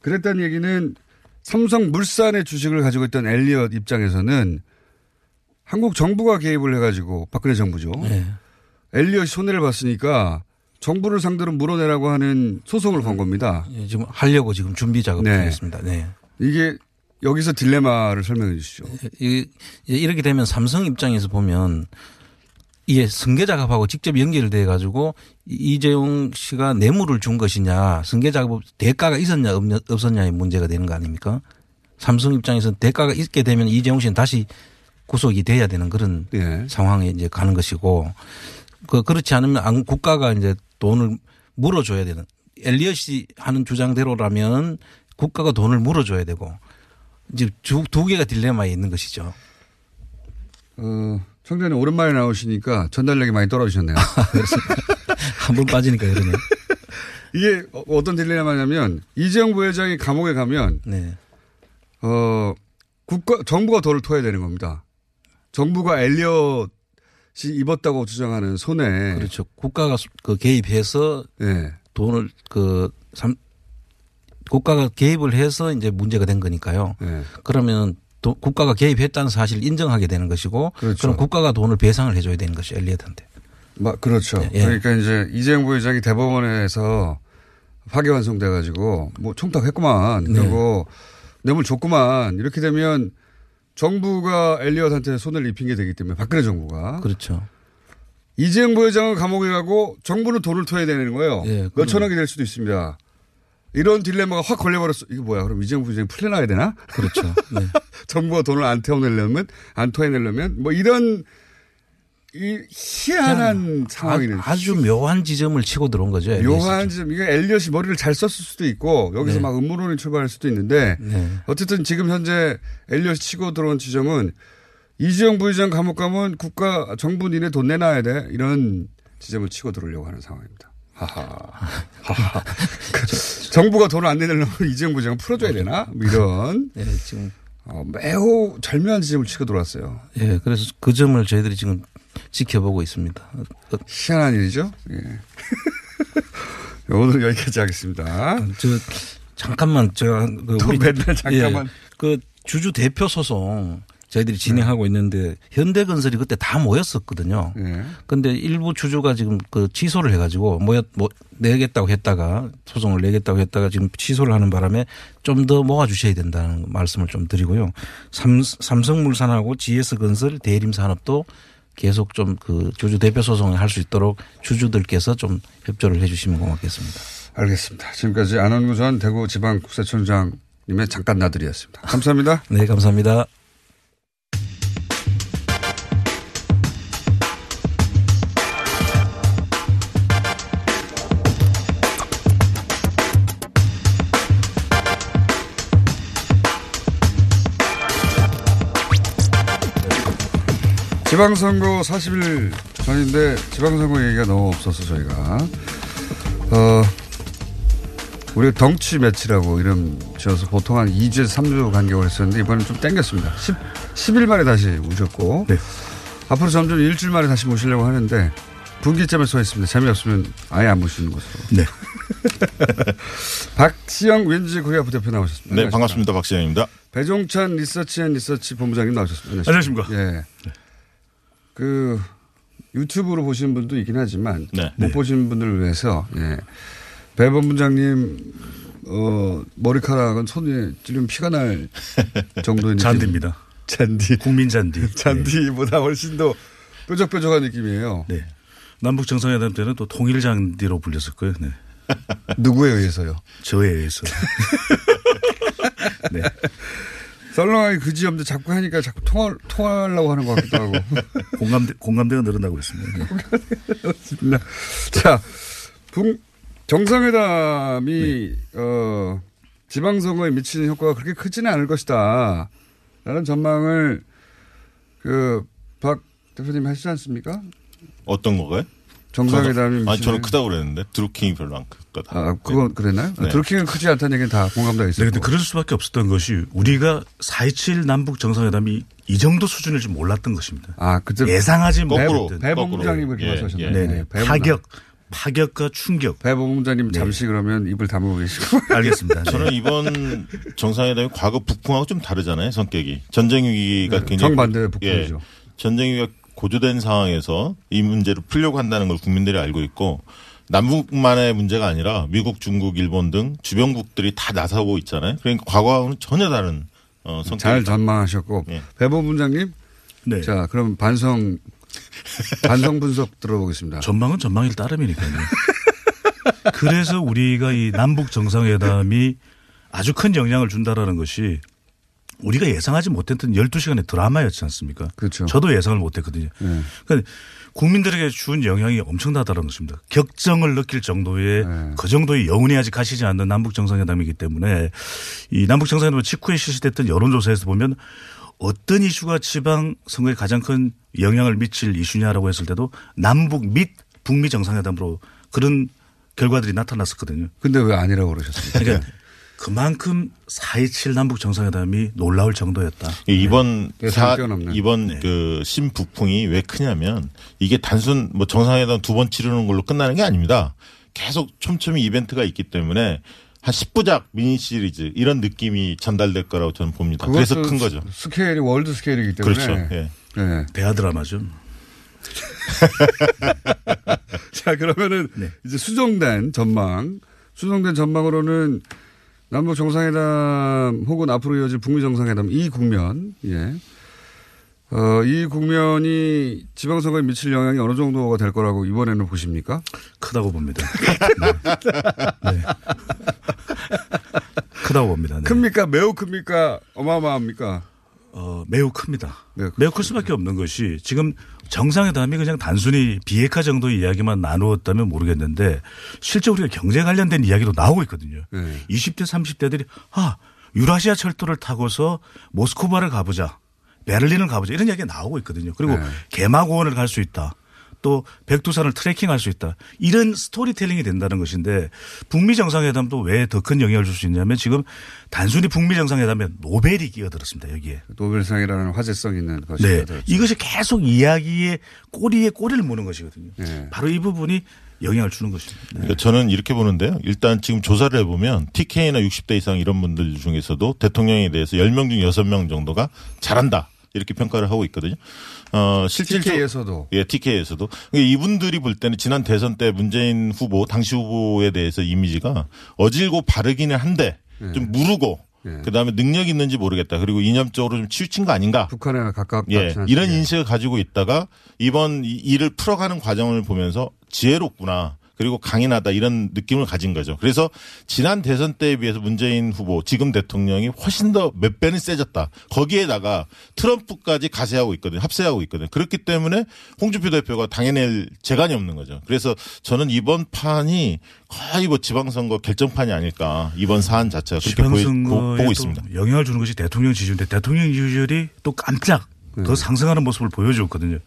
그랬다는 얘기는 삼성 물산의 주식을 가지고 있던 엘리엇 입장에서는 한국 정부가 개입을 해가지고 박근혜 정부죠. 네. 엘리엇이 손해를 봤으니까 정부를 상대로 물어내라고 하는 소송을 건 겁니다. 예, 지금 하려고 지금 준비 작업 네. 중이었습니다. 네. 이게 여기서 딜레마를 설명해 주시죠. 이- 이- 이렇게 되면 삼성 입장에서 보면 이게 승계 작업하고 직접 연결돼 가지고 이재용 씨가 뇌물을 준 것이냐 승계 작업 대가가 있었냐 없었냐의 문제가 되는 거 아닙니까? 삼성 입장에서는 대가가 있게 되면 이재용 씨는 다시 구속이 돼야 되는 그런 예. 상황에 이제 가는 것이고 그 그렇지 않으면 안- 국가가 이제 돈을 물어줘야 되는 엘리엇이 하는 주장대로라면 국가가 돈을 물어줘야 되고 이제 두, 두 개가 딜레마에 있는 것이죠. 어, 청장님 오랜만에 나오시니까 전달력이 많이 떨어지셨네요. 한번 빠지니까 그러네요. 이게 어- 어떤 딜레마냐면 이재용 부회장이 감옥에 가면 네. 어 국가 정부가 돈을 토해야 되는 겁니다. 정부가 엘리엇이 입었다고 주장하는 손해. 그렇죠. 국가가 그 개입해서 네. 돈을 그 삼, 국가가 개입을 해서 이제 문제가 된 거니까요. 네. 그러면 도, 국가가 개입했다는 사실을 인정하게 되는 것이고 그렇죠. 그럼 국가가 돈을 배상을 해줘야 되는 것이 엘리엇한테. 막 그렇죠. 예. 그러니까 이제 이재용 부회장이 대법원에서 파기환송돼 가지고 뭐 청탁했구만. 네. 그리고 뇌물 줬구만. 이렇게 되면 정부가 엘리엇한테 손을 입힌 게 되기 때문에 박근혜 정부가 그렇죠. 이재용 부회장은 감옥에 가고 정부는 돈을 토해야 되는 거예요. 예, 몇 천억이 될 수도 있습니다. 이런 딜레마가 확 걸려버렸어. 이게 뭐야? 그럼 이재용 부회장이 풀려나야 되나? 그렇죠. 네. 정부가 돈을 안 태워내려면, 안 토해내려면, 뭐 이런, 이 희한한 상황이는. 아주 묘한 지점을 치고 들어온 거죠. 묘한 지점. 이게 엘리엇이 머리를 잘 썼을 수도 있고, 여기서 네. 막 음모론이 출발할 수도 있는데, 네. 어쨌든 지금 현재 엘리엇이 치고 들어온 지점은 이재용 부회장 감옥 가면 국가, 정부 니네 돈 내놔야 돼. 이런 지점을 치고 들어오려고 하는 상황입니다. 하하. 하하. 정부가 돈을 안 내려면 이재용 부회장은 풀어줘야 되나? 뭐 이런. 예, 지금. 어, 매우 절묘한 지점을 치고 들어왔어요. 예, 그래서 그 점을 저희들이 지금 지켜보고 있습니다. 희한한 일이죠. 예. 오늘 여기까지 하겠습니다. 저 잠깐만 제가 그또 맨날 잠깐만. 예, 그 주주 대표 소송 저희들이 진행하고 있는데 현대건설이 그때 다 모였었거든요. 예. 근데 일부 주주가 지금 그 취소를 해가지고 모였 뭐 내겠다고 했다가 소송을 내겠다고 했다가 지금 취소를 하는 바람에 좀 더 모아주셔야 된다는 말씀을 좀 드리고요. 삼, 삼성물산하고 GS건설 대림산업도 계속 좀 그 주주 대표 소송을 할 수 있도록 주주들께서 좀 협조를 해 주시면 고맙겠습니다. 알겠습니다. 지금까지 안원구 전 대구지방국세청장님의 잠깐 나들이였습니다. 감사합니다. 네, 감사합니다. 지방선거 40일 전인데 지방선거 얘기가 너무 없어서 저희가 어 우리 덩치 매치라고 이름 지어서 보통 한 2주에서 3주 간격을 했었는데 이번엔 좀 땡겼습니다. 10, 10일 만에 다시 오셨고 앞으로 점점 일주일 만에 다시 모시려고 하는데 분기점에 서 있습니다. 재미없으면 아예 안 모시는 것으로. 네. 박시영 윈지코리아 부대표 나오셨습니다. 네, 반갑습니다. 박시영입니다. 배종찬 리서치 앤 리서치 본부장님 나오셨습니다. 안녕하십니까. 예. 그 유튜브로 보시는 분도 있긴 하지만 네. 못 보시는 분들을 위해서 예. 배 본부장님 어 머리카락은 손에 찌르면 피가 날 정도의. 잔디입니다. 잔디. 국민 잔디. 잔디보다 훨씬 더 뾰족뾰족한 느낌이에요. 네. 남북 정상회담 때는 또 통일 잔디로 불렸었고요. 네. 누구에 의해서요? 저에 의해서. 네. 썰렁하게 그지 없는데 자꾸 하니까 자꾸 통화, 통화하려고 하는 것 같기도 하고. 공감대, 공감대가 늘어나고 있습니다. 네. 자, 북, 정상회담이, 어, 지방선거에 미치는 효과가 그렇게 크지는 않을 것이다. 라는 전망을, 그, 박 대표님 하시지 않습니까? 어떤 거가요? 정상회담이 저는- 아니, 저는 크다고 그랬는데, 드루킹이 별로 안 크거다. 아, 그건 그랬나요? 네. 드루킹은 크지 않다는 얘기는 다 공감대가 네, 있어요. 근데 그럴 수밖에 없었던 것이 우리가 4.27 남북 정상회담이 이 정도 수준일 줄 몰랐던 것입니다. 아, 그때 예상하지 못했던. 배 본부장님 그렇게 예, 말씀하셨나요? 예. 네, 네. 배 파격, 파격과 충격. 배 본부장님 잠시 그러면 입을 다물고 계시고. 알겠습니다. 네. 저는 이번 정상회담이 과거 북풍하고 좀 다르잖아요, 성격이. 전쟁 위기가 네, 굉장히. 정반대의 북풍이죠. 예, 전쟁 위기가 고조된 상황에서 이 문제를 풀려고 한다는 걸 국민들이 알고 있고 남북만의 문제가 아니라 미국, 중국, 일본 등 주변국들이 다 나서고 있잖아요. 그러니까 과거와는 전혀 다른 어, 성격. 잘 전망하셨고. 예. 배 본부장님. 네. 자, 그럼 반성, 반성 분석 들어보겠습니다. 전망은 전망일 따름이니까요. 그래서 우리가 이 남북 정상회담이 아주 큰 영향을 준다라는 것이 우리가 예상하지 못했던 12시간의 드라마였지 않습니까? 그렇죠. 저도 예상을 못했거든요. 네. 그러니까 국민들에게 준 영향이 엄청나다는 것입니다. 격정을 느낄 정도의 네. 그 정도의 여운이 아직 가시지 않는 남북 정상회담이기 때문에 이 남북 정상회담 직후에 실시됐던 여론조사에서 보면 어떤 이슈가 지방 선거에 가장 큰 영향을 미칠 이슈냐라고 했을 때도 남북 및 북미 정상회담으로 그런 결과들이 나타났었거든요. 근데 왜 아니라고 그러셨습니까? 그러니까 그만큼 4.27 남북 정상회담이 놀라울 정도였다. 이번 네. 사. 이번 그 신북풍이 왜 크냐면 이게 단순 뭐 정상회담 두 번 치르는 걸로 끝나는 게 아닙니다. 계속 촘촘히 이벤트가 있기 때문에 한 10부작 미니 시리즈 이런 느낌이 전달될 거라고 저는 봅니다. 그래서 큰 거죠. 스케일이 world 스케일이기 때문에. 그렇죠. 예. 네. 대하 드라마죠. 자, 그러면은 네. 이제 수정된 전망, 수정된 전망으로는 남북 정상회담 혹은 앞으로 이어질 북미 정상회담 이 국면, 예. 어, 이 국면이 지방선거에 미칠 영향이 어느 정도가 될 거라고 이번에는 보십니까? 크다고 봅니다. 네. 네. 크다고 봅니다. 네. 큽니까? 매우 큽니까? 어마어마합니까? 어, 매우 큽니다. 네. 매우 클 수밖에 없는 것이 지금 정상회담이 그냥 단순히 비핵화 정도의 이야기만 나누었다면 모르겠는데 실제 우리가 경제 관련된 이야기도 나오고 있거든요. 네. 20대 30대들이 아 유라시아 철도를 타고서 모스크바를 가보자. 베를린을 가보자. 이런 이야기가 나오고 있거든요. 그리고 네. 개마고원을 갈 수 있다. 또 백두산을 트레킹할 수 있다. 이런 스토리텔링이 된다는 것인데 북미 정상회담도 왜 더 큰 영향을 줄 수 있냐면 지금 단순히 북미 정상회담에 노벨이 끼어들었습니다. 여기에. 노벨상이라는 화제성 있는 것이. 네. 이것이 계속 이야기의 꼬리에 꼬리를 무는 것이거든요. 네. 바로 이 부분이 영향을 주는 것입니다. 그러니까 저는 이렇게 보는데요. 일단 지금 조사를 해보면 TK나 60대 이상 이런 분들 중에서도 대통령에 대해서 10명 중 6명 정도가 잘한다. 이렇게 평가를 하고 있거든요. 어, 실질적으로. TK에서도. 예, TK에서도. 그러니까 이분들이 볼 때는 지난 대선 때 문재인 후보, 당시 후보에 대해서 이미지가 어질고 바르기는 한데 좀 무르고 그다음에 능력 있는지 모르겠다. 그리고 이념적으로 좀 치우친 거 아닌가? 북한에 가깝다. 예, 이런 인식을 가지고 있다가 이번 이 일을 풀어가는 과정을 보면서 지혜롭구나. 그리고 강인하다 이런 느낌을 가진 거죠. 그래서 지난 대선 때에 비해서 문재인 후보 지금 대통령이 훨씬 더 몇 배는 세졌다. 거기에다가 트럼프까지 가세하고 있거든요. 합세하고 있거든요. 그렇기 때문에 홍준표 대표가 당해낼 재간이 없는 거죠. 그래서 저는 이번 판이 거의 뭐 지방선거 결정판이 아닐까. 이번 사안 자체가 그렇게 보이, 보고 또 있습니다. 영향을 주는 것이 대통령 지지율인데 대통령 지지율이 또 깜짝 네. 더 상승하는 모습을 보여줬거든요.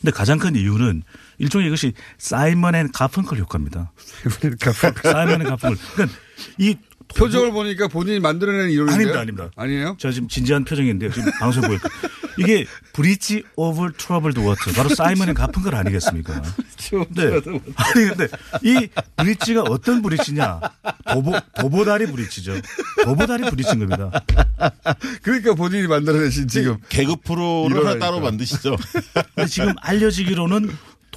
근데 가장 큰 이유는 일종의 이것이 사이먼 앤 가펑클 효과입니다. 사이먼 앤 가펑클. 그러니까 이 표정을 보니까 본인이 만들어낸 이론인데요? 아닙니다, 아닙니다. 아니에요? 저 지금 진지한 표정인데요. 지금 방송 보니까 이게 Bridge of Troubled Water 바로 사이먼 앤 가펑클 아니겠습니까? 네. 아니 근데 이 bridge가 어떤 bridge냐? 도보 도보다리 bridge죠. 도보다리 bridge인 겁니다. 그러니까 본인이 만들어내신 지금 개그 프로를 하나. 따로 만드시죠. 근데 지금 알려지기로는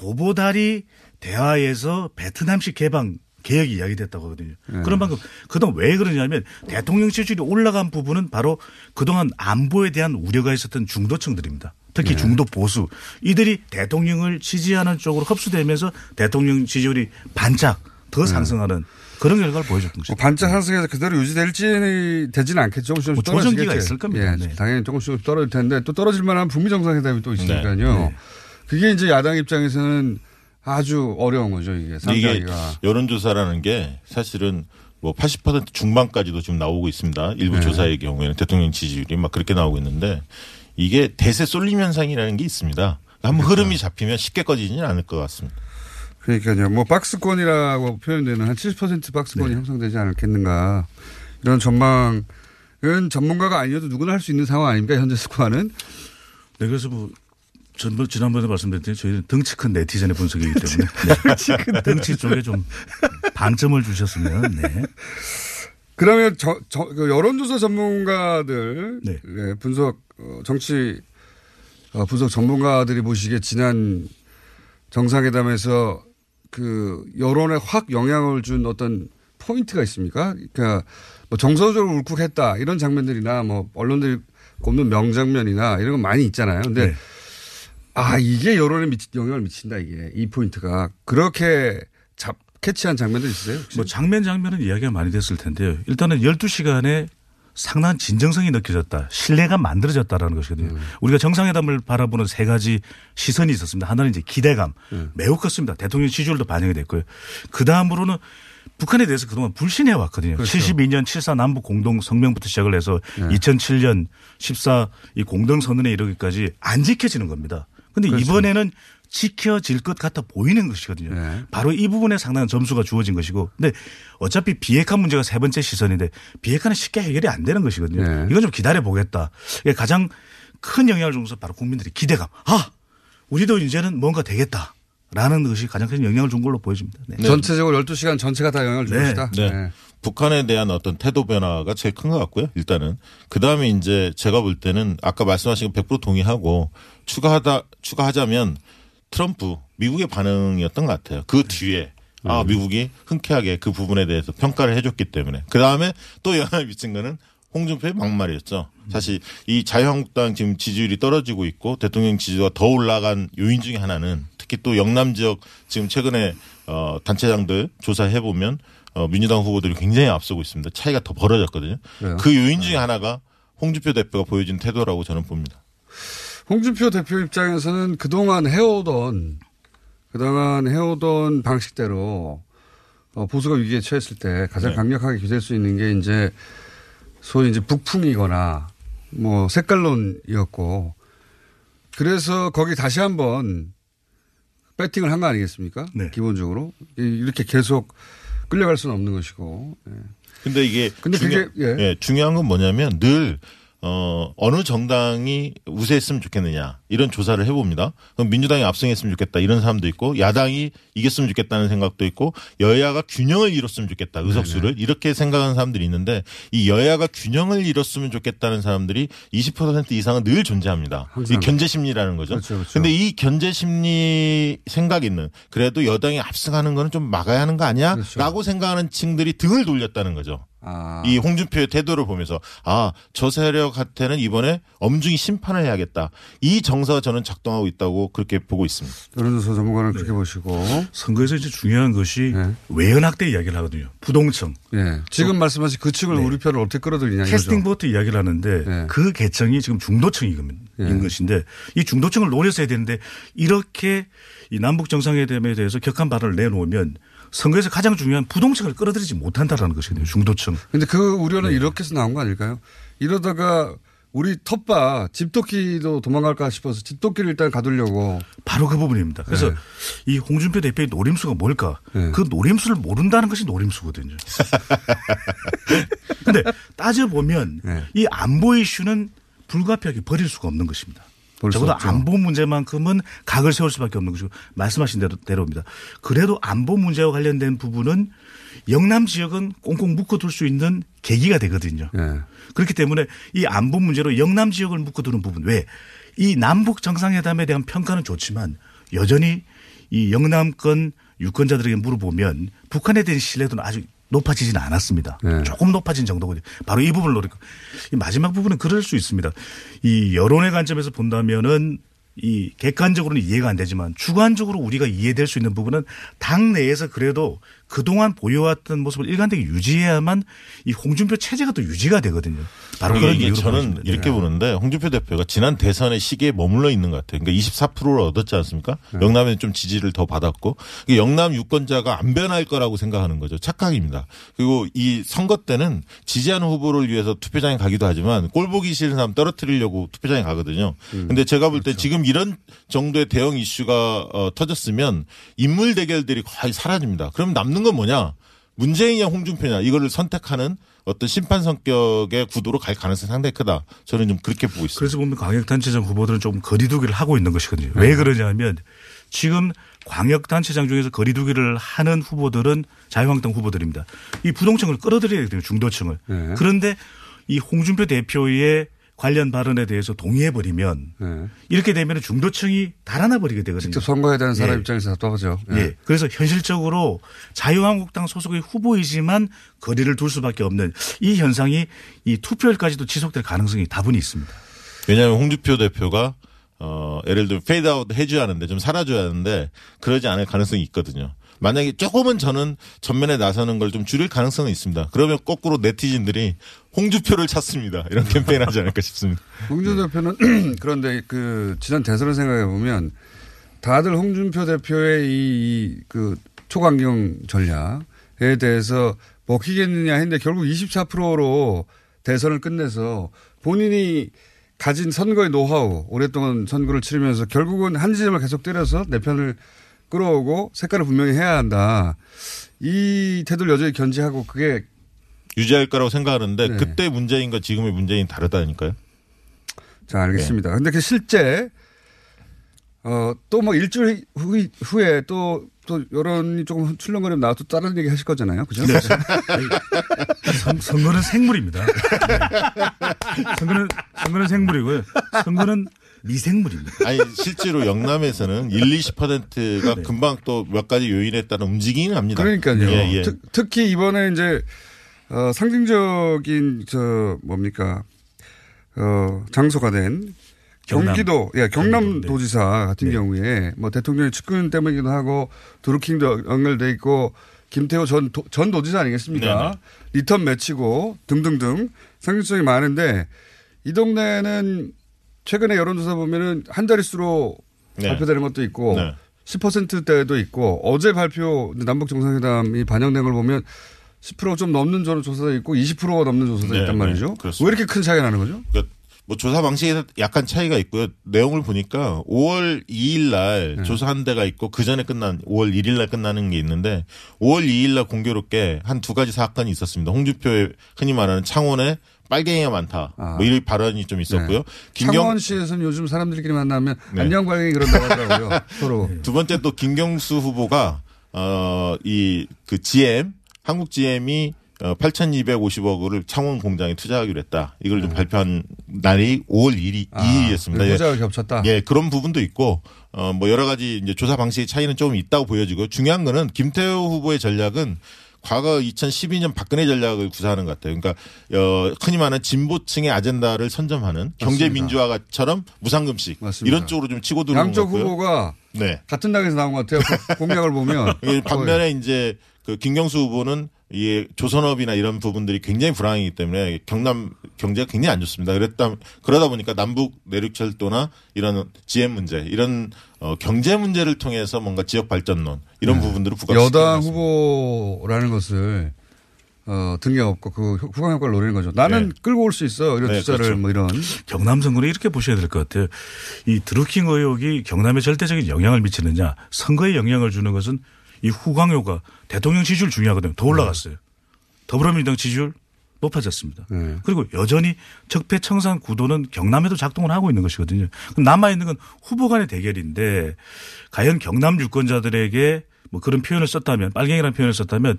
도보다리 대화에서 베트남식 개방 계획이 이야기됐다고 하거든요. 네. 그런 방금 그동안 왜 그러냐면 대통령 지지율이 올라간 부분은 바로 그동안 안보에 대한 우려가 있었던 중도층들입니다. 특히 네. 중도 보수 이들이 대통령을 지지하는 쪽으로 흡수되면서 대통령 지지율이 반짝 더 상승하는 그런 결과를 보여줬던 것이죠. 뭐 반짝 상승해서 그대로 유지될지 되지는 않겠죠. 조금씩 뭐. 조정기가 있을 겁니다. 예, 네. 당연히 조금씩 조금씩 떨어질 텐데 또 떨어질 만한 북미 정상회담이 또 있으니까요. 네. 그게 이제 야당 입장에서는 아주 어려운 거죠. 이게 상대하기가. 여론조사라는 게 사실은 뭐 80% 중반까지도 지금 나오고 있습니다. 일부 네. 조사의 경우에는 대통령 지지율이 막 그렇게 나오고 있는데 이게 대세 쏠림 현상이라는 게 있습니다. 한번 그렇죠. 흐름이 잡히면 쉽게 꺼지지는 않을 것 같습니다. 그러니까요. 뭐 박스권이라고 표현되는 한 70% 박스권이 네. 형성되지 않겠는가. 이런 전망은 전문가가 아니어도 누구나 할 수 있는 상황 아닙니까? 현재 스코어는. 네, 그래서 뭐 전번 지난번에 말씀드렸듯이 저희는 덩치 큰 네티즌의 분석이기 때문에 네. 덩치 쪽에 좀 방점을 주셨으면 네. 그러면 저, 저, 그 여론조사 전문가들 네. 예, 분석 어, 정치 어, 분석 전문가들이 보시기에 지난 정상회담에서 그 여론에 확 영향을 준 어떤 포인트가 있습니까? 그러니까 뭐 정서적으로 울컥했다 이런 장면들이나 뭐 언론들이 꼽는 명장면이나 이런 건 많이 있잖아요. 근데 네. 아 이게 여론에 미치, 영향을 미친다 이게 이 포인트가 그렇게 잡 캐치한 장면들 있으세요? 혹시? 뭐 장면 장면은 이야기가 많이 됐을 텐데요. 일단은 12시간에 상당한 진정성이 느껴졌다. 신뢰가 만들어졌다라는 것이거든요. 우리가 정상회담을 바라보는 세 가지 시선이 있었습니다. 하나는 이제 기대감. 매우 컸습니다. 대통령 지지율도 반영이 됐고요. 그 다음으로는 북한에 대해서 그동안 불신해 왔거든요. 그렇죠. 72년 74 남북 공동 성명부터 시작을 해서 2007년 14 이 공동 선언에 이르기까지 안 지켜지는 겁니다. 근데 그렇죠. 이번에는 지켜질 것 같아 보이는 것이거든요. 네. 바로 이 부분에 상당한 점수가 주어진 것이고, 근데 어차피 비핵화 문제가 세 번째 시선인데 비핵화는 쉽게 해결이 안 되는 것이거든요. 네. 이건 좀 기다려 보겠다. 이게 가장 큰 영향을 주는 것은 바로 국민들의 기대감. 아, 우리도 이제는 뭔가 되겠다. 라는 것이 가장 큰 영향을 준 걸로 보여집니다. 네. 전체적으로 12시간 전체가 다 영향을 줄 네. 것이다. 네. 북한에 대한 어떤 태도 변화가 제일 큰 것 같고요. 일단은 그 다음에 이제 제가 볼 때는 아까 말씀하신 거100% 동의하고 추가하다 추가하자면 트럼프 미국의 반응이었던 것 같아요. 그 뒤에 아 미국이 흔쾌하게 그 부분에 대해서 평가를 해줬기 때문에 그 다음에 또 영향을 미친 거는 홍준표의 막말이었죠. 사실 이 자유한국당 지금 지지율이 떨어지고 있고 대통령 지지도가 더 올라간 요인 중에 하나는 특히 또 영남 지역 지금 최근에 어 단체장들 조사해 보면 어 민주당 후보들이 굉장히 앞서고 있습니다. 차이가 더 벌어졌거든요. 그래요? 그 요인 중에 하나가 홍준표 대표가 보여준 태도라고 저는 봅니다. 홍준표 대표 입장에서는 그동안 해오던 그동안 해오던 방식대로 어, 보수가 위기에 처했을 때 가장 네. 강력하게 규제할 수 있는 게 이제 소위 이제 북풍이거나 뭐 색깔론이었고 그래서 거기 다시 한번 배팅을 한 거 아니겠습니까? 네. 기본적으로 이- 이렇게 계속 끌려갈 수는 없는 것이고. 예. 근데 이게 근데 중요, 그게, 예. 예, 중요한 건 뭐냐면 늘 어, 어느 정당이 우세했으면 좋겠느냐 이런 조사를 해봅니다. 그럼 민주당이 압승했으면 좋겠다 이런 사람도 있고 야당이 이겼으면 좋겠다는 생각도 있고 여야가 균형을 이뤘으면 좋겠다 의석수를 이렇게 생각하는 사람들이 있는데 이 여야가 균형을 이뤘으면 좋겠다는 사람들이 20% 이상은 늘 존재합니다. 이 견제 심리라는 거죠. 그렇죠, 그렇죠. 근데 이 견제 심리 생각 있는 그래도 여당이 압승하는 거는 좀 막아야 하는 거 아니야? 그렇죠. 라고 생각하는 층들이 등을 돌렸다는 거죠. 아. 이 홍준표의 태도를 보면서 아 저 세력한테는 이번에 엄중히 심판을 해야겠다. 이 정서가 저는 작동하고 있다고 그렇게 보고 있습니다. 여론조사 전문가는 네. 그렇게 보시고. 선거에서 이제 중요한 것이 네. 외연학대 이야기를 하거든요. 부동층. 예. 지금 말씀하신 그 층을 네. 우리 편을 어떻게 끌어들이냐 캐스팅. 보트 이야기를 하는데 네. 그 계층이 지금 중도층인 네. 것인데 이 중도층을 노렸어야 되는데 이렇게 이 남북 정상회담에 대해서 격한 발언을 내놓으면 선거에서 가장 중요한 부동층을 끌어들이지 못한다라는 것이거든요. 중도층. 근데 그 우려는 네. 이렇게 해서 나온 거 아닐까요? 이러다가 우리 텃밭 집토끼도 도망갈까 싶어서 집토끼를 일단 가두려고. 바로 그 부분입니다. 그래서 네. 이 홍준표 대표의 노림수가 뭘까? 네. 그 노림수를 모른다는 것이 노림수거든요. 근데 따져 보면 네. 이 안보 이슈는 불가피하게 버릴 수가 없는 것입니다. 적어도. 안보 문제만큼은 각을 세울 수밖에 없는 것이고 말씀하신 대로, 대로입니다. 그래도 안보 문제와 관련된 부분은 영남 지역은 꽁꽁 묶어둘 수 있는 계기가 되거든요. 예. 그렇기 때문에 이 안보 문제로 영남 지역을 묶어두는 부분 왜 이 남북 정상회담에 대한 평가는 좋지만 여전히 이 영남권 유권자들에게 물어보면 북한에 대한 신뢰도는 아주 높아지지는 않았습니다. 네. 조금 높아진 정도거든요. 바로 이 부분을 노리고 이 마지막 부분은 그럴 수 있습니다. 이 여론의 관점에서 본다면은 이 객관적으로는 이해가 안 되지만 주관적으로 우리가 이해될 수 있는 부분은 당 내에서 그래도 그동안 보여왔던 모습을 일관되게 유지해야만 이 홍준표 체제가 또 유지가 되거든요. 바로 그런 이유로 저는. 이렇게 네. 보는데 홍준표 대표가 지난 대선의 시기에 머물러 있는 것 같아요. 그러니까 24%를 얻었지 않습니까? 네. 영남에는 좀 지지를 더 받았고 이게 영남 유권자가 안 변할 거라고 생각하는 거죠. 착각입니다. 그리고 이 선거 때는 지지하는 후보를 위해서 투표장에 가기도 하지만 꼴 보기 싫은 사람 떨어뜨리려고 투표장에 가거든요. 음. 근데 제가 볼때 그렇죠. 지금 이런 정도의 대형 이슈가 어, 터졌으면 인물 대결들이 거의 사라집니다. 그럼 남는 건 뭐냐? 문재인이냐 홍준표냐 이거를 선택하는 어떤 심판 성격의 구도로 갈 가능성이 상당히 크다. 저는 좀 그렇게 보고 있습니다. 그래서 보면 광역단체장 후보들은 조금 거리두기를 하고 있는 것이거든요. 네. 왜 그러냐면 지금 광역단체장 중에서 거리두기를 하는 후보들은 자유한국당 후보들입니다. 이 부동층을 끌어들여야 돼요. 중도층을. 네. 그런데 이 홍준표 대표의 관련 발언에 대해서 동의해버리면 네. 이렇게 되면 중도층이 달아나 버리게 되거든요. 직접 선거에 대한 사람 예. 입장에서 답답하죠. 예. 그래서 현실적으로 자유한국당 소속의 후보이지만 거리를 둘 수밖에 없는 이 현상이 이 투표일까지도 지속될 가능성이 다분히 있습니다. 왜냐하면 홍준표 대표가 어 예를 들면 페이드아웃 해줘야 하는데 좀 사라져야 하는데 그러지 않을 가능성이 있거든요. 만약에 조금은 저는 전면에 나서는 걸 좀 줄일 가능성은 있습니다. 그러면 거꾸로 네티즌들이 홍준표를 찾습니다. 이런 캠페인 하지 않을까 싶습니다. 홍준표 대표는 그런데 그 지난 대선을 생각해 보면 다들 홍준표 대표의 이 그 초강경 전략에 대해서 먹히겠느냐 했는데 결국 24%로 대선을 끝내서 본인이 가진 선거의 노하우, 오랫동안 선거를 치르면서 결국은 한 지점을 계속 때려서 내 편을 끌어오고 색깔을 분명히 해야 한다. 이 태도를 여전히 견지하고 그게 유지할 거라고 생각하는데 네. 그때 문재인과 지금의 문재인 다르다니까요. 자, 알겠습니다. 근데 그 실제, 어, 또 뭐 일주일 후, 후에 또, 또 여론이 조금 출렁거리면 나와 또 다른 얘기 하실 거잖아요. 그죠? 네. 선, 선거는 생물입니다. 네. 선거는, 선거는 생물이고요. 선거는 미생물입니다. 아니 실제로 영남에서는 1, 20%가 금방 또 몇 가지 요인에 따른 움직이긴 합니다. 그러니까요. 예, 예. 특, 특히 이번에 이제, 어, 상징적인, 저, 뭡니까, 어, 장소가 된 경남. 경기도, 예, 경기도, 네. 경남도지사 같은 경우에 뭐 대통령의 측근 때문이기도 하고 드루킹도 연결돼 있고 김태호 전, 도, 전 도지사 아니겠습니까? 네네. 리턴 매치고 등등등 상징성이 많은데 이 동네는 최근에 여론조사 보면은 한 자릿수로 네. 발표되는 것도 있고 네. 10%대도 있고 어제 발표 남북 정상회담이 반영된 걸 보면 10%좀 넘는 조사도 있고 20%가 넘는 조사도 네, 있단 네, 말이죠. 왜 이렇게 큰 차이가 나는 거죠? 그러니까 뭐 조사 방식에 약간 차이가 있고요. 내용을 보니까 5월 2일 날 네. 조사한 데가 있고 그 전에 끝난 5월 1일 날 끝나는 게 있는데 5월 2일 날 공교롭게 한 두 가지 사건이 있었습니다. 홍준표의 흔히 말하는 창원에 빨갱이가 많다. 뭐 이런 발언이 좀 있었고요. 아. 네. 창원시에서는 요즘 사람들끼리 만나면 네. 안녕 관객이 그런다고 하더라고요. 서로. 두 번째 또 김경수 후보가 어 이 그 GM 한국 GM이 어, 8,250억을 창원 공장에 투자하기로 했다. 이걸 좀 발표한 날이 5월 1일, 네. 아, 2일이었습니다. 호자가 겹쳤다. 예, 그런 부분도 있고, 어, 뭐 여러 가지 이제 조사 방식의 차이는 조금 있다고 보여지고, 중요한 거는 김태호 후보의 전략은 과거 2012년 박근혜 전략을 구사하는 것 같아요. 그러니까, 어, 흔히 말하는 진보층의 아젠다를 선점하는 경제 민주화처럼 무상급식 이런 쪽으로 좀 치고 들어오는 것 양쪽 같고요. 후보가 네. 같은 당에서 나온 것 같아요. 공약을 보면. 예, 반면에 이제 그 김경수 후보는 이 조선업이나 이런 부분들이 굉장히 불황이기 때문에 경남 경제가 굉장히 안 좋습니다. 그랬다 그러다 보니까 남북 내륙철도나 이런 GM 문제, 이런 어, 경제 문제를 통해서 뭔가 지역 발전론 이런 부분들을 부각시키는 여당 후보라는 것을 어, 등에 업고 그 후광 효과를 노리는 거죠. 나는 끌고 올 수 있어. 이런 네, 투자를 그렇죠. 뭐 이런. 경남 선거는 이렇게 보셔야 될 것 같아요. 이 드루킹 의혹이 경남에 절대적인 영향을 미치느냐 선거에 영향을 주는 것은 이 후광효가 대통령 지지율 중요하거든요. 더 올라갔어요. 더불어민주당 지지율 높아졌습니다. 네. 그리고 여전히 적폐 청산 구도는 경남에도 작동을 하고 있는 것이거든요. 그럼 남아 있는 건 후보 간의 대결인데 과연 경남 유권자들에게 뭐 그런 표현을 썼다면 빨갱이라는 표현을 썼다면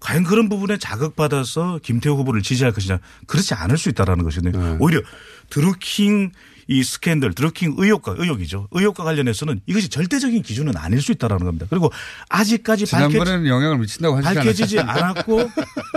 과연 그런 부분에 자극받아서 김태호 후보를 지지할 것이냐 그렇지 않을 수 있다라는 것이거든요. 오히려 드루킹 이 스캔들, 드루킹 의혹과 의혹이죠. 의혹과 관련해서는 이것이 절대적인 기준은 아닐 수 있다라는 겁니다. 그리고 아직까지 밝혀지, 지난번에는 영향을 미친다고 하시지 밝혀지지? 않았고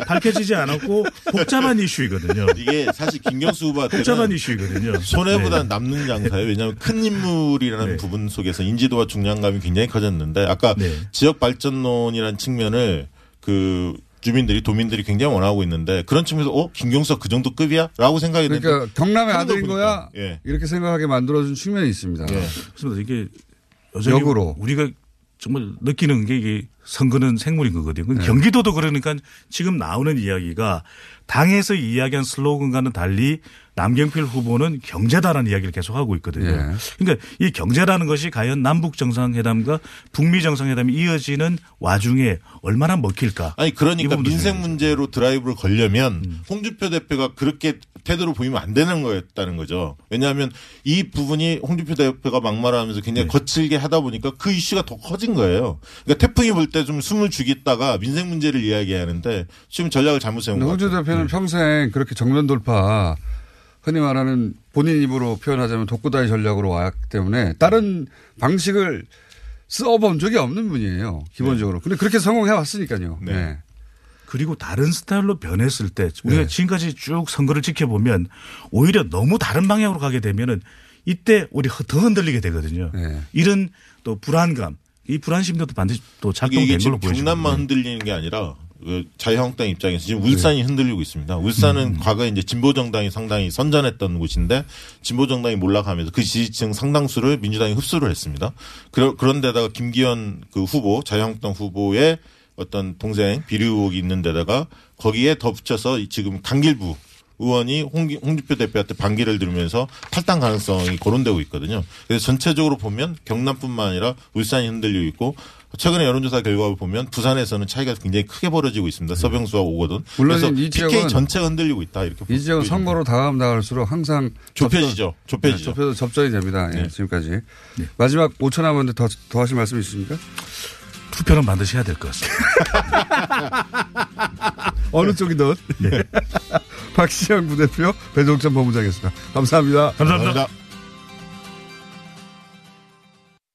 밝혀지지 않았고 복잡한 이슈이거든요. 이게 사실 김경수 후보가 복잡한 이슈이거든요. 손해보다 네. 남는 장사예요. 왜냐하면 큰 인물이라는 부분 속에서 인지도와 중량감이 굉장히 커졌는데 아까 네. 지역 발전론이라는 측면을 그 주민들이 도민들이 굉장히 원하고 있는데 그런 측면에서 어 김경수가 그 정도 급이야라고 생각했는데 그러니까 경남의 아들인 거야. 예. 이렇게 생각하게 만들어준 측면이 있습니다. 그렇습니다. 이게 여전히 역으로. 우리가 정말 느끼는 게 이게 선거는 생물인 거거든요. 네. 경기도도 그러니까 지금 나오는 이야기가 당에서 이야기한 슬로건과는 달리 남경필 후보는 경제다라는 이야기를 계속 하고 있거든요. 예. 그러니까 이 경제라는 것이 과연 남북 정상회담과 북미 정상회담이 이어지는 와중에 얼마나 먹힐까? 아니 이 그러니까 민생 문제로 드라이브를 걸려면 음. 홍준표 대표가 그렇게 태도를 보이면 안 되는 거였다는 거죠. 왜냐하면 이 부분이 홍준표 대표가 막말하면서 굉장히 네. 거칠게 하다 보니까 그 이슈가 더 커진 거예요. 그러니까 태풍이 불 때 좀 숨을 죽이다가 민생 문제를 이야기하는데 지금 전략을 잘못 세운 근데 거 홍준 같아요. 대표는 평생 그렇게 정면 돌파 흔히 말하는 본인 입으로 표현하자면 독구다이 전략으로 왔기 때문에 다른 방식을 써본 적이 없는 분이에요. 기본적으로. 근데 그렇게 성공해 왔으니까요. 네. 그리고 다른 스타일로 변했을 때 우리가 네. 지금까지 쭉 선거를 지켜보면 오히려 너무 다른 방향으로 가게 되면은 이때 우리 더 흔들리게 되거든요. 네. 이런 또 불안감, 이 불안심도 반드시 또 작동된 이게 걸로 보여집니다. 경남만 흔들리는 게 아니라 그 자유한국당 입장에서 지금 울산이 흔들리고 있습니다. 울산은 과거에 이제 진보 정당이 상당히 선전했던 곳인데 진보 정당이 몰락하면서 그 지지층 상당수를 민주당이 흡수를 했습니다. 그러, 그런데다가 김기현 그 후보 자유한국당 후보의 어떤 동생 비리 의혹이 있는 데다가 거기에 덧붙여서 이 지금 강길부 의원이 홍기, 홍준표 대표한테 반기를 들으면서 탈당 가능성이 거론되고 있거든요. 그래서 전체적으로 보면 경남뿐만 아니라 울산이 흔들리고 있고 최근에 여론조사 결과를 보면 부산에서는 차이가 굉장히 크게 벌어지고 있습니다. 서병수와 오거든. 물론 그래서 이 PK 전체가 흔들리고 있다 이렇게 이 지역은. 선거로 다가면 다갈수록 항상 좁혀지죠. 좁혀지죠. 네, 좁혀서 접전이 됩니다. 예, 네. 지금까지. 마지막 5초 남았는데 더, 더 하실 말씀 있습니까? 투표는 반드시 해야 될 것 같습니다. 어느 쪽이든. 네. 박시영 부대표, 배종찬 본부장이었습니다. 감사합니다. 감사합니다.